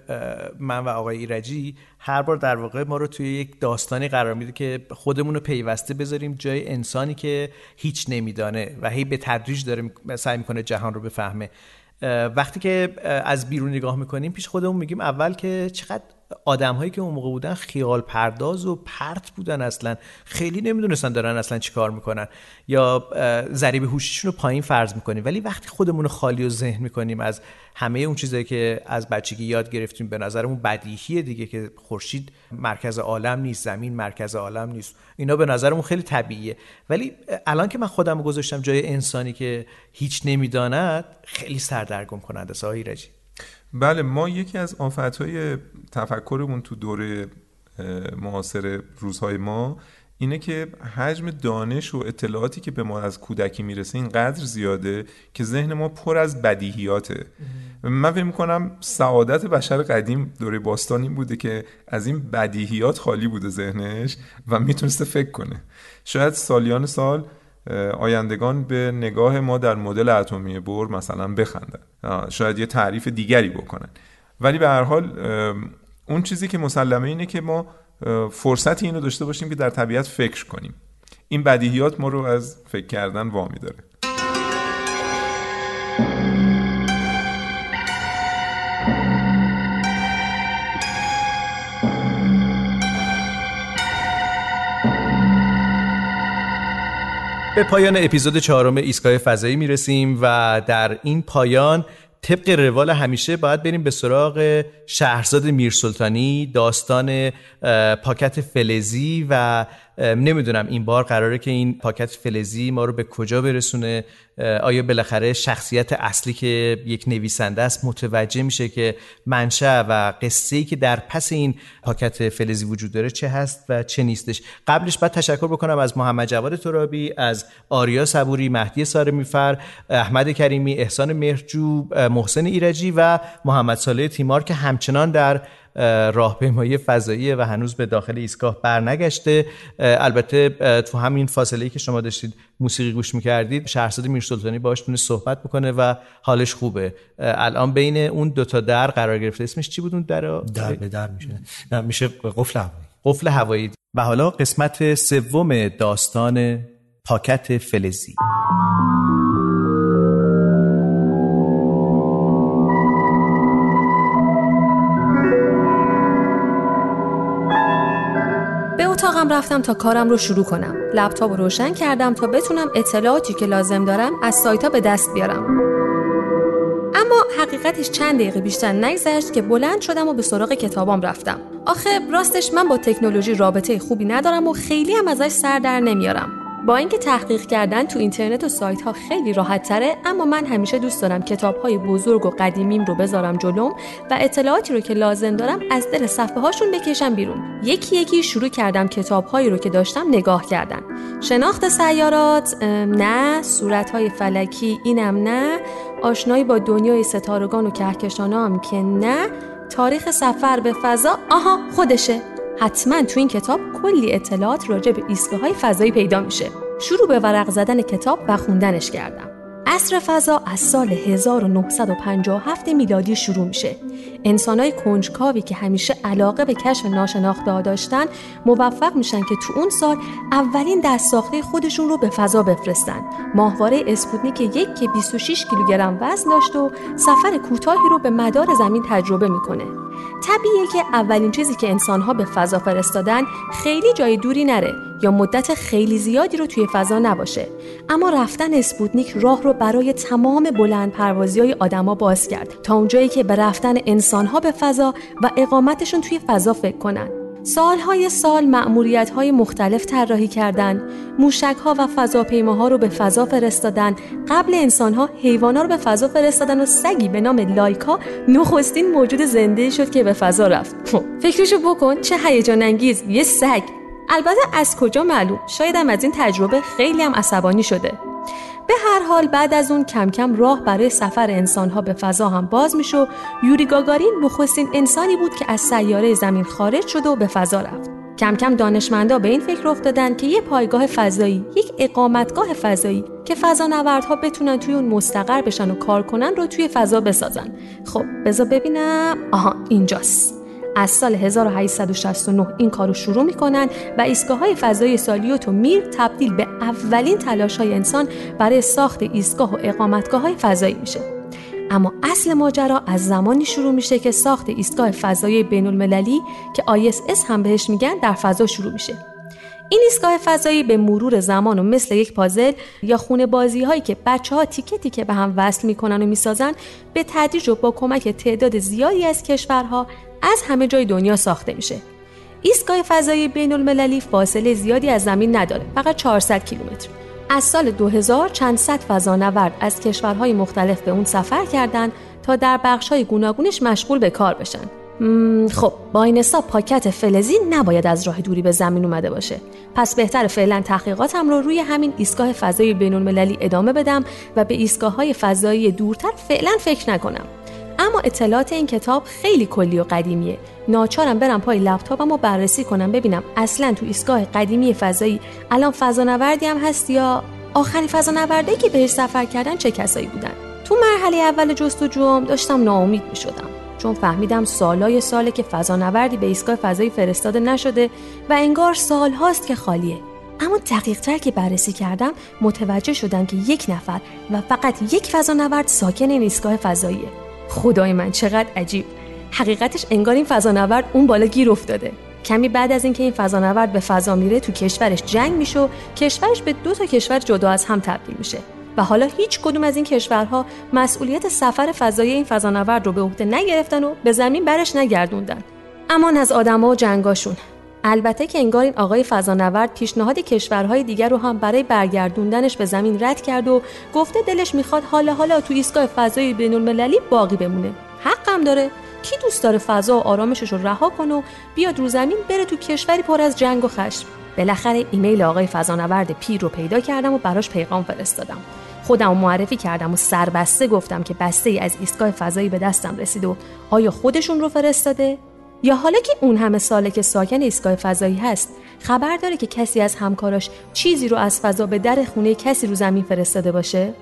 من و آقای ایرجی هر بار در واقع ما رو توی یک داستانی قرار میده که خودمون رو پیوسته بذاریم جای انسانی که هیچ نمیدانه و هی به تدریج داره سعی می‌کنه جهان رو بفهمه. وقتی که از بیرون نگاه می‌کنیم پیش خودمون میگیم اول که چقدر آدم هایی که اون موقع بودن خیال پرداز و پرت بودن اصلا. خیلی نمی‌دونستن دارن اصلا چیکار می‌کنن. یا ذریب هوشیشون رو پایین فرض می‌کنیم. ولی وقتی خودمون خالی و ذهن می‌کنیم از همه اون چیزایی که از بچگی یاد گرفتیم به نظرمون بدیهیه دیگه که خورشید مرکز عالم نیست زمین مرکز عالم نیست. اینا به نظرمون خیلی طبیعیه. ولی الان که من خودم گذاشتم جای انسانی که هیچ نمی‌داند خیلی سردرگم کننده ساهی رجی بله ما یکی از آفتهای تفکرمون تو دوره معاصر روزهای ما اینه که حجم دانش و اطلاعاتی که به ما از کودکی می‌رسه اینقدر زیاده که ذهن ما پر از بدیهیاته. من فکر می‌کنم سعادت بشر قدیم دوره باستانی بوده که از این بدیهیات خالی بوده ذهنش و می‌تونسته فکر کنه. شاید سالیان سال آیندگان به نگاه ما در مدل اتمی بور مثلا بخندن. شاید یه تعریف دیگری بکنن. ولی به هر حال اون چیزی که مسلمه اینه که ما فرصتی اینو داشته باشیم که در طبیعت فکر کنیم. این بدیهیات ما رو از فکر کردن وامی داره. به پایان اپیزود چهارم ایستگاه فضایی می‌رسیم و در این پایان طبق روال همیشه باید بریم به سراغ شهرزاد میرسلطانی داستان پاکت فلزی و نمی‌دونم این بار قراره که این پاکت فلزی ما رو به کجا برسونه. آیا بالاخره شخصیت اصلی که یک نویسنده است متوجه میشه که منشأ و قصه ای که در پس این پاکت فلزی وجود داره چه هست و چه نیستش؟ قبلش باید تشکر بکنم از محمد جواد ترابی از آریا صبوری مهدی سارمیفر احمد کریمی احسان مهرجو محسن ایرجی و محمد صالح تیمار که همچنان در راهپیمایی فضایی و هنوز به داخل ایستگاه برنگشته. البته تو همین فاصله ای که شما داشتید موسیقی گوش می‌کردید شهرزاد میرسلطانی باش تونست صحبت بکنه و حالش خوبه. الان بین اون دوتا در قرار گرفته. اسمش چی بود اون در در به در میشه. نه میشه قفل هوایی. قفل هوایی. و حالا قسمت سوم داستان پاکت فلزی. اتاقم رفتم تا کارم رو شروع کنم. لپتاپ رو روشن کردم تا بتونم اطلاعاتی که لازم دارم از سایت ها به دست بیارم. اما حقیقتش چند دقیقه بیشتر نگذشت که بلند شدم و به سراغ کتابام رفتم. آخه راستش من با تکنولوژی رابطه خوبی ندارم و خیلی هم ازش سر در نمیارم. با اینکه تحقیق کردن تو اینترنت و سایت ها خیلی راحت تره اما من همیشه دوست دارم کتاب های بزرگ و قدیمیم رو بذارم جلوم و اطلاعاتی رو که لازم دارم از دل صفحه هاشون بکشم بیرون. یکی یکی شروع کردم کتاب هایی رو که داشتم نگاه کردن. شناخت سیارات نه. صورت های فلکی اینم نه. آشنایی با دنیای ستارگان و کهکشانام که نه. تاریخ سفر به فضا آها خودشه. حتما تو این کتاب کلی اطلاعات راجع به ایستگاه های فضایی پیدا میشه شروع به ورق زدن کتاب و خوندنش کردم اصر فضا از سال 1957 میلادی شروع میشه. انسانای کنجکاوی که همیشه علاقه به کشف ناشناخته داشتن موفق میشن که تو اون سال اولین دست ساخته خودشون رو به فضا بفرستن. ماهواره اسپوتنیک یک که 26 کیلوگرم وزن داشت و سفر کوتاهی رو به مدار زمین تجربه می‌کنه. طبیعیه که اولین چیزی که انسانها به فضا فرستادن خیلی جای دوری نره یا مدت خیلی زیادی رو توی فضا نباشه. اما رفتن اسپوتنیک راه رو برای تمام بلند پروازی های آدما باز کرد تا اونجایی که به رفتن انسانها به فضا و اقامتشون توی فضا فکر کنن. سالهای سال ماموریت های مختلف طراحی کردند. موشک ها و فضاپیماها رو به فضا فرستادن قبل انسان ها حیوان رو به فضا فرستادن و سگی به نام لایکا نخستین موجود زنده شد که به فضا رفت. خب، فکرشو بکن چه هیجان انگیز یه سگ. البته از کجا معلوم؟ شایدم از این تجربه خیلی هم عصبانی شده. به هر حال بعد از اون کم کم راه برای سفر انسانها به فضا هم باز میشه و یوری گاگارین نخستین انسانی بود که از سیاره زمین خارج شده و به فضا رفت. کم کم دانشمندا به این فکر افتادن که یه پایگاه فضایی یک اقامتگاه فضایی که فضانوردها بتونن توی اون مستقر بشن و کار کنن رو توی فضا بسازن. خب بذار ببینم. آها اینجاست. از سال 1869 این کارو شروع می‌کنن و ایستگاه های فضایی سالیوت و میر تبدیل به اولین تلاش های انسان برای ساخت ایستگاه و اقامتگاه های فضایی میشه. اما اصل ماجرا از زمانی شروع میشه که ساخت ایستگاه فضایی بین المللی که ISS هم بهش میگن در فضا شروع میشه. این ایستگاه فضایی به مرور زمان و مثل یک پازل یا خونه بازی هایی که بچه ها تیکه تیکه به هم وصل می‌کنن و می‌سازن به تدریج و با کمک تعداد زیادی از کشورها از همه جای دنیا ساخته میشه. ایستگاه فضایی بین المللی فاصله زیادی از زمین نداره فقط 400 کیلومتر. از سال 2000 چند صد فضانورد از کشورهای مختلف به اون سفر کردند تا در بخشهای گوناگونش مشغول به کار بشن. خب با این حساب پاکت فلزی نباید از راه دوری به زمین اومده باشه. پس بهتر فعلا تحقیقاتم رو روی همین ایستگاه فضایی بین المللی ادامه بدم و به ایستگاه های فضایی دورتر فعلا فکر نکنم. اما اطلاعات این کتاب خیلی کلی و قدیمیه. ناچارم برم پای لپتاپم و بررسی کنم ببینم اصلا تو ایستگاه قدیمی فضایی الان فضانوردی هم هست یا آخرین فضانوردی که بهش سفر کردن چه کسایی بودن؟ تو مرحله اول جستجوم داشتم ناامید می شدم چون فهمیدم سالای ساله که فضانوردی به ایستگاه فضایی فرستاده نشده و انگار سال هاست که خالیه. اما دقیق تر که بررسی کردم متوجه شدم که یک نفر و فقط یک فضانورد ساکن این ایستگاه فضاییه. خدای من چقدر عجیب. حقیقتش انگار این فضانورد اون بالا گیر افتاده. کمی بعد از اینکه این فضانورد به فضا میره تو کشورش جنگ میشه و کشورش به دو تا کشور جدا از هم تبدیل میشه. و حالا هیچ کدوم از این کشورها مسئولیت سفر فضایی این فضانورد رو به عهده نگرفتن و به زمین برش نگردوندن. امان از آدما و جنگاشون. البته که انگار این آقای فضانورد پیشنهاد کشورهای دیگر رو هم برای برگردوندنش به زمین رد کرد و گفته دلش می‌خواد حالا حالا تو ایستگاه فضایی بین المللی باقی بمونه. حقم داره. کی دوست داره فضا و آرامشش رو رها کنه و بیاد رو زمین بره تو کشوری پر از جنگ و خشم. بالاخره ایمیل آقای فضانورد پیر رو پیدا کردم و براش پیغام فرستادم. خودم رو معرفی کردم و سربسته گفتم که بسته ای از ایستگاه فضایی به دستم رسید و آیا خودشون رو فرستاده؟ یا حالا که اون همه ساله که ساکن ایستگاه فضایی هست خبر داره که کسی از همکاراش چیزی رو از فضا به در خونه کسی رو زمین فرستاده باشه؟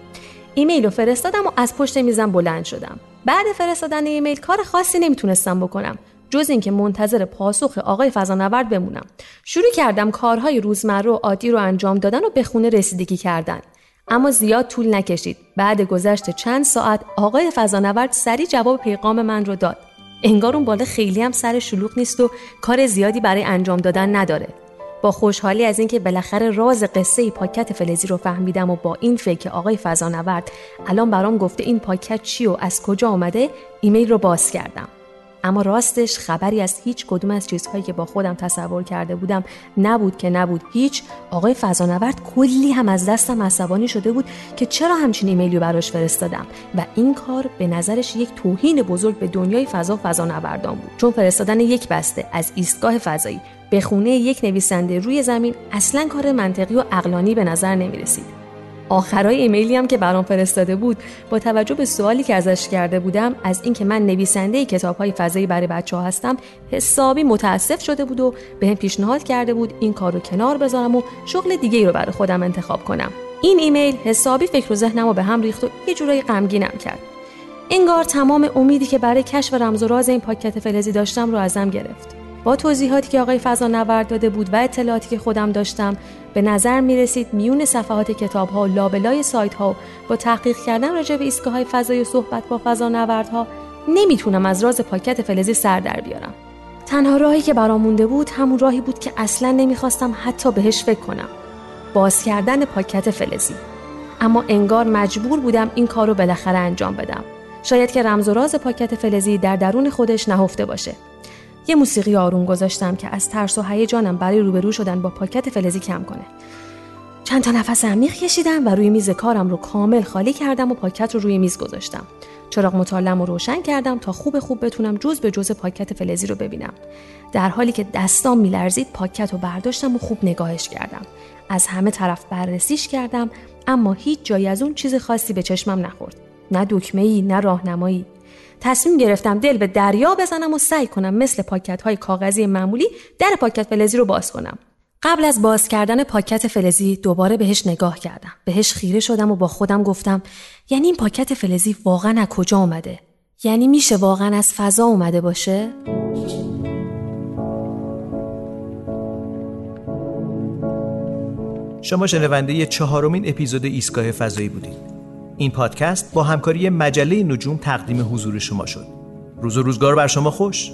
ایمیل رو فرستادم و از پشت میزم بلند شدم. بعد فرستادن ایمیل کار خاصی نمی‌تونستم بکنم جز اینکه منتظر پاسخ آقای فضانورد بمونم. شروع کردم کارهای روزمره و عادی رو انجام دادن و به خونه رسیدگی کردن. اما زیاد طول نکشید. بعد گذشت چند ساعت آقای فضانورد سریع جواب پیغام من رو داد. انگار اون بالا خیلی هم سر شلوغ نیست و کار زیادی برای انجام دادن نداره. با خوشحالی از اینکه بالاخره راز قصه پاکت فلزی رو فهمیدم و با این فکر آقای فضانورد الان برام گفته این پاکت چی و از کجا آمده ایمیل رو باز کردم. اما راستش خبری از هیچ کدوم از چیزهایی که با خودم تصور کرده بودم نبود که نبود. هیچ. آقای فضانورد کلی هم از دستم عصبانی شده بود که چرا همچین ایمیلی براش فرستادم و این کار به نظرش یک توهین بزرگ به دنیای فضا فضانوردان بود. چون فرستادن یک بسته از ایستگاه فضایی به خونه یک نویسنده روی زمین اصلا کار منطقی و اقلانی به نظر نمی رسید. آخرای ایمیلی هم که برام فرستاده بود با توجه به سوالی که ازش کرده بودم از اینکه من نویسنده کتاب های فضایی برای بچه ها هستم حسابی متاسف شده بود و به هم پیشنهاد کرده بود این کار رو کنار بذارم و شغل دیگه ای رو برای خودم انتخاب کنم. این ایمیل حسابی فکر و ذهنم رو به هم ریخت و یه جورایی غمگینم کرد. انگار تمام امیدی که برای کشف رمز و راز این پاکت فلزی داشتم رو ازم گرفت. با توضیحاتی که آقای فضا نورد داده بود و اطلاعاتی که خودم داشتم به نظر می رسید میون صفحات کتاب ها و لابلای سایت ها با تحقیق کردن راجع به ایستگاه های فضایی و صحبت با فضا نوردها نمی‌تونم از راز پاکت فلزی سر در بیارم. تنها راهی که برام مونده بود همون راهی بود که اصلا نمی‌خواستم حتی بهش فکر کنم. باز کردن پاکت فلزی. اما انگار مجبور بودم این کار رو بالاخره انجام بدم. شاید که رمز و راز پاکت فلزی در درون خودش نهفته باشه. یه موسیقی آروم گذاشتم که از ترس و هیجانم برای روبرو شدن با پاکت فلزی کم کنه. چند تا نفس عمیق کشیدم و روی میز کارم رو کامل خالی کردم و پاکت رو روی میز گذاشتم. چراغ مطالعم رو روشن کردم تا خوب خوب بتونم جز به جز پاکت فلزی رو ببینم. در حالی که دستام میلرزید پاکت رو برداشتم و خوب نگاهش کردم. از همه طرف بررسیش کردم اما هیچ جایی از اون چیز خاصی به چشمم نخورد. نه دکمه ای نه راهنمایی تصمیم گرفتم دل به دریا بزنم و سعی کنم مثل پاکت های کاغذی معمولی در پاکت فلزی رو باز کنم. قبل از باز کردن پاکت فلزی دوباره بهش نگاه کردم. بهش خیره شدم و با خودم گفتم یعنی این پاکت فلزی واقعا از کجا اومده؟ یعنی میشه واقعا از فضا اومده باشه؟ شما شنونده چهارمین اپیزود ایستگاه فضایی بودید. این پادکست با همکاری مجله نجوم تقدیم حضور شما شد. روز و روزگار بر شما خوش.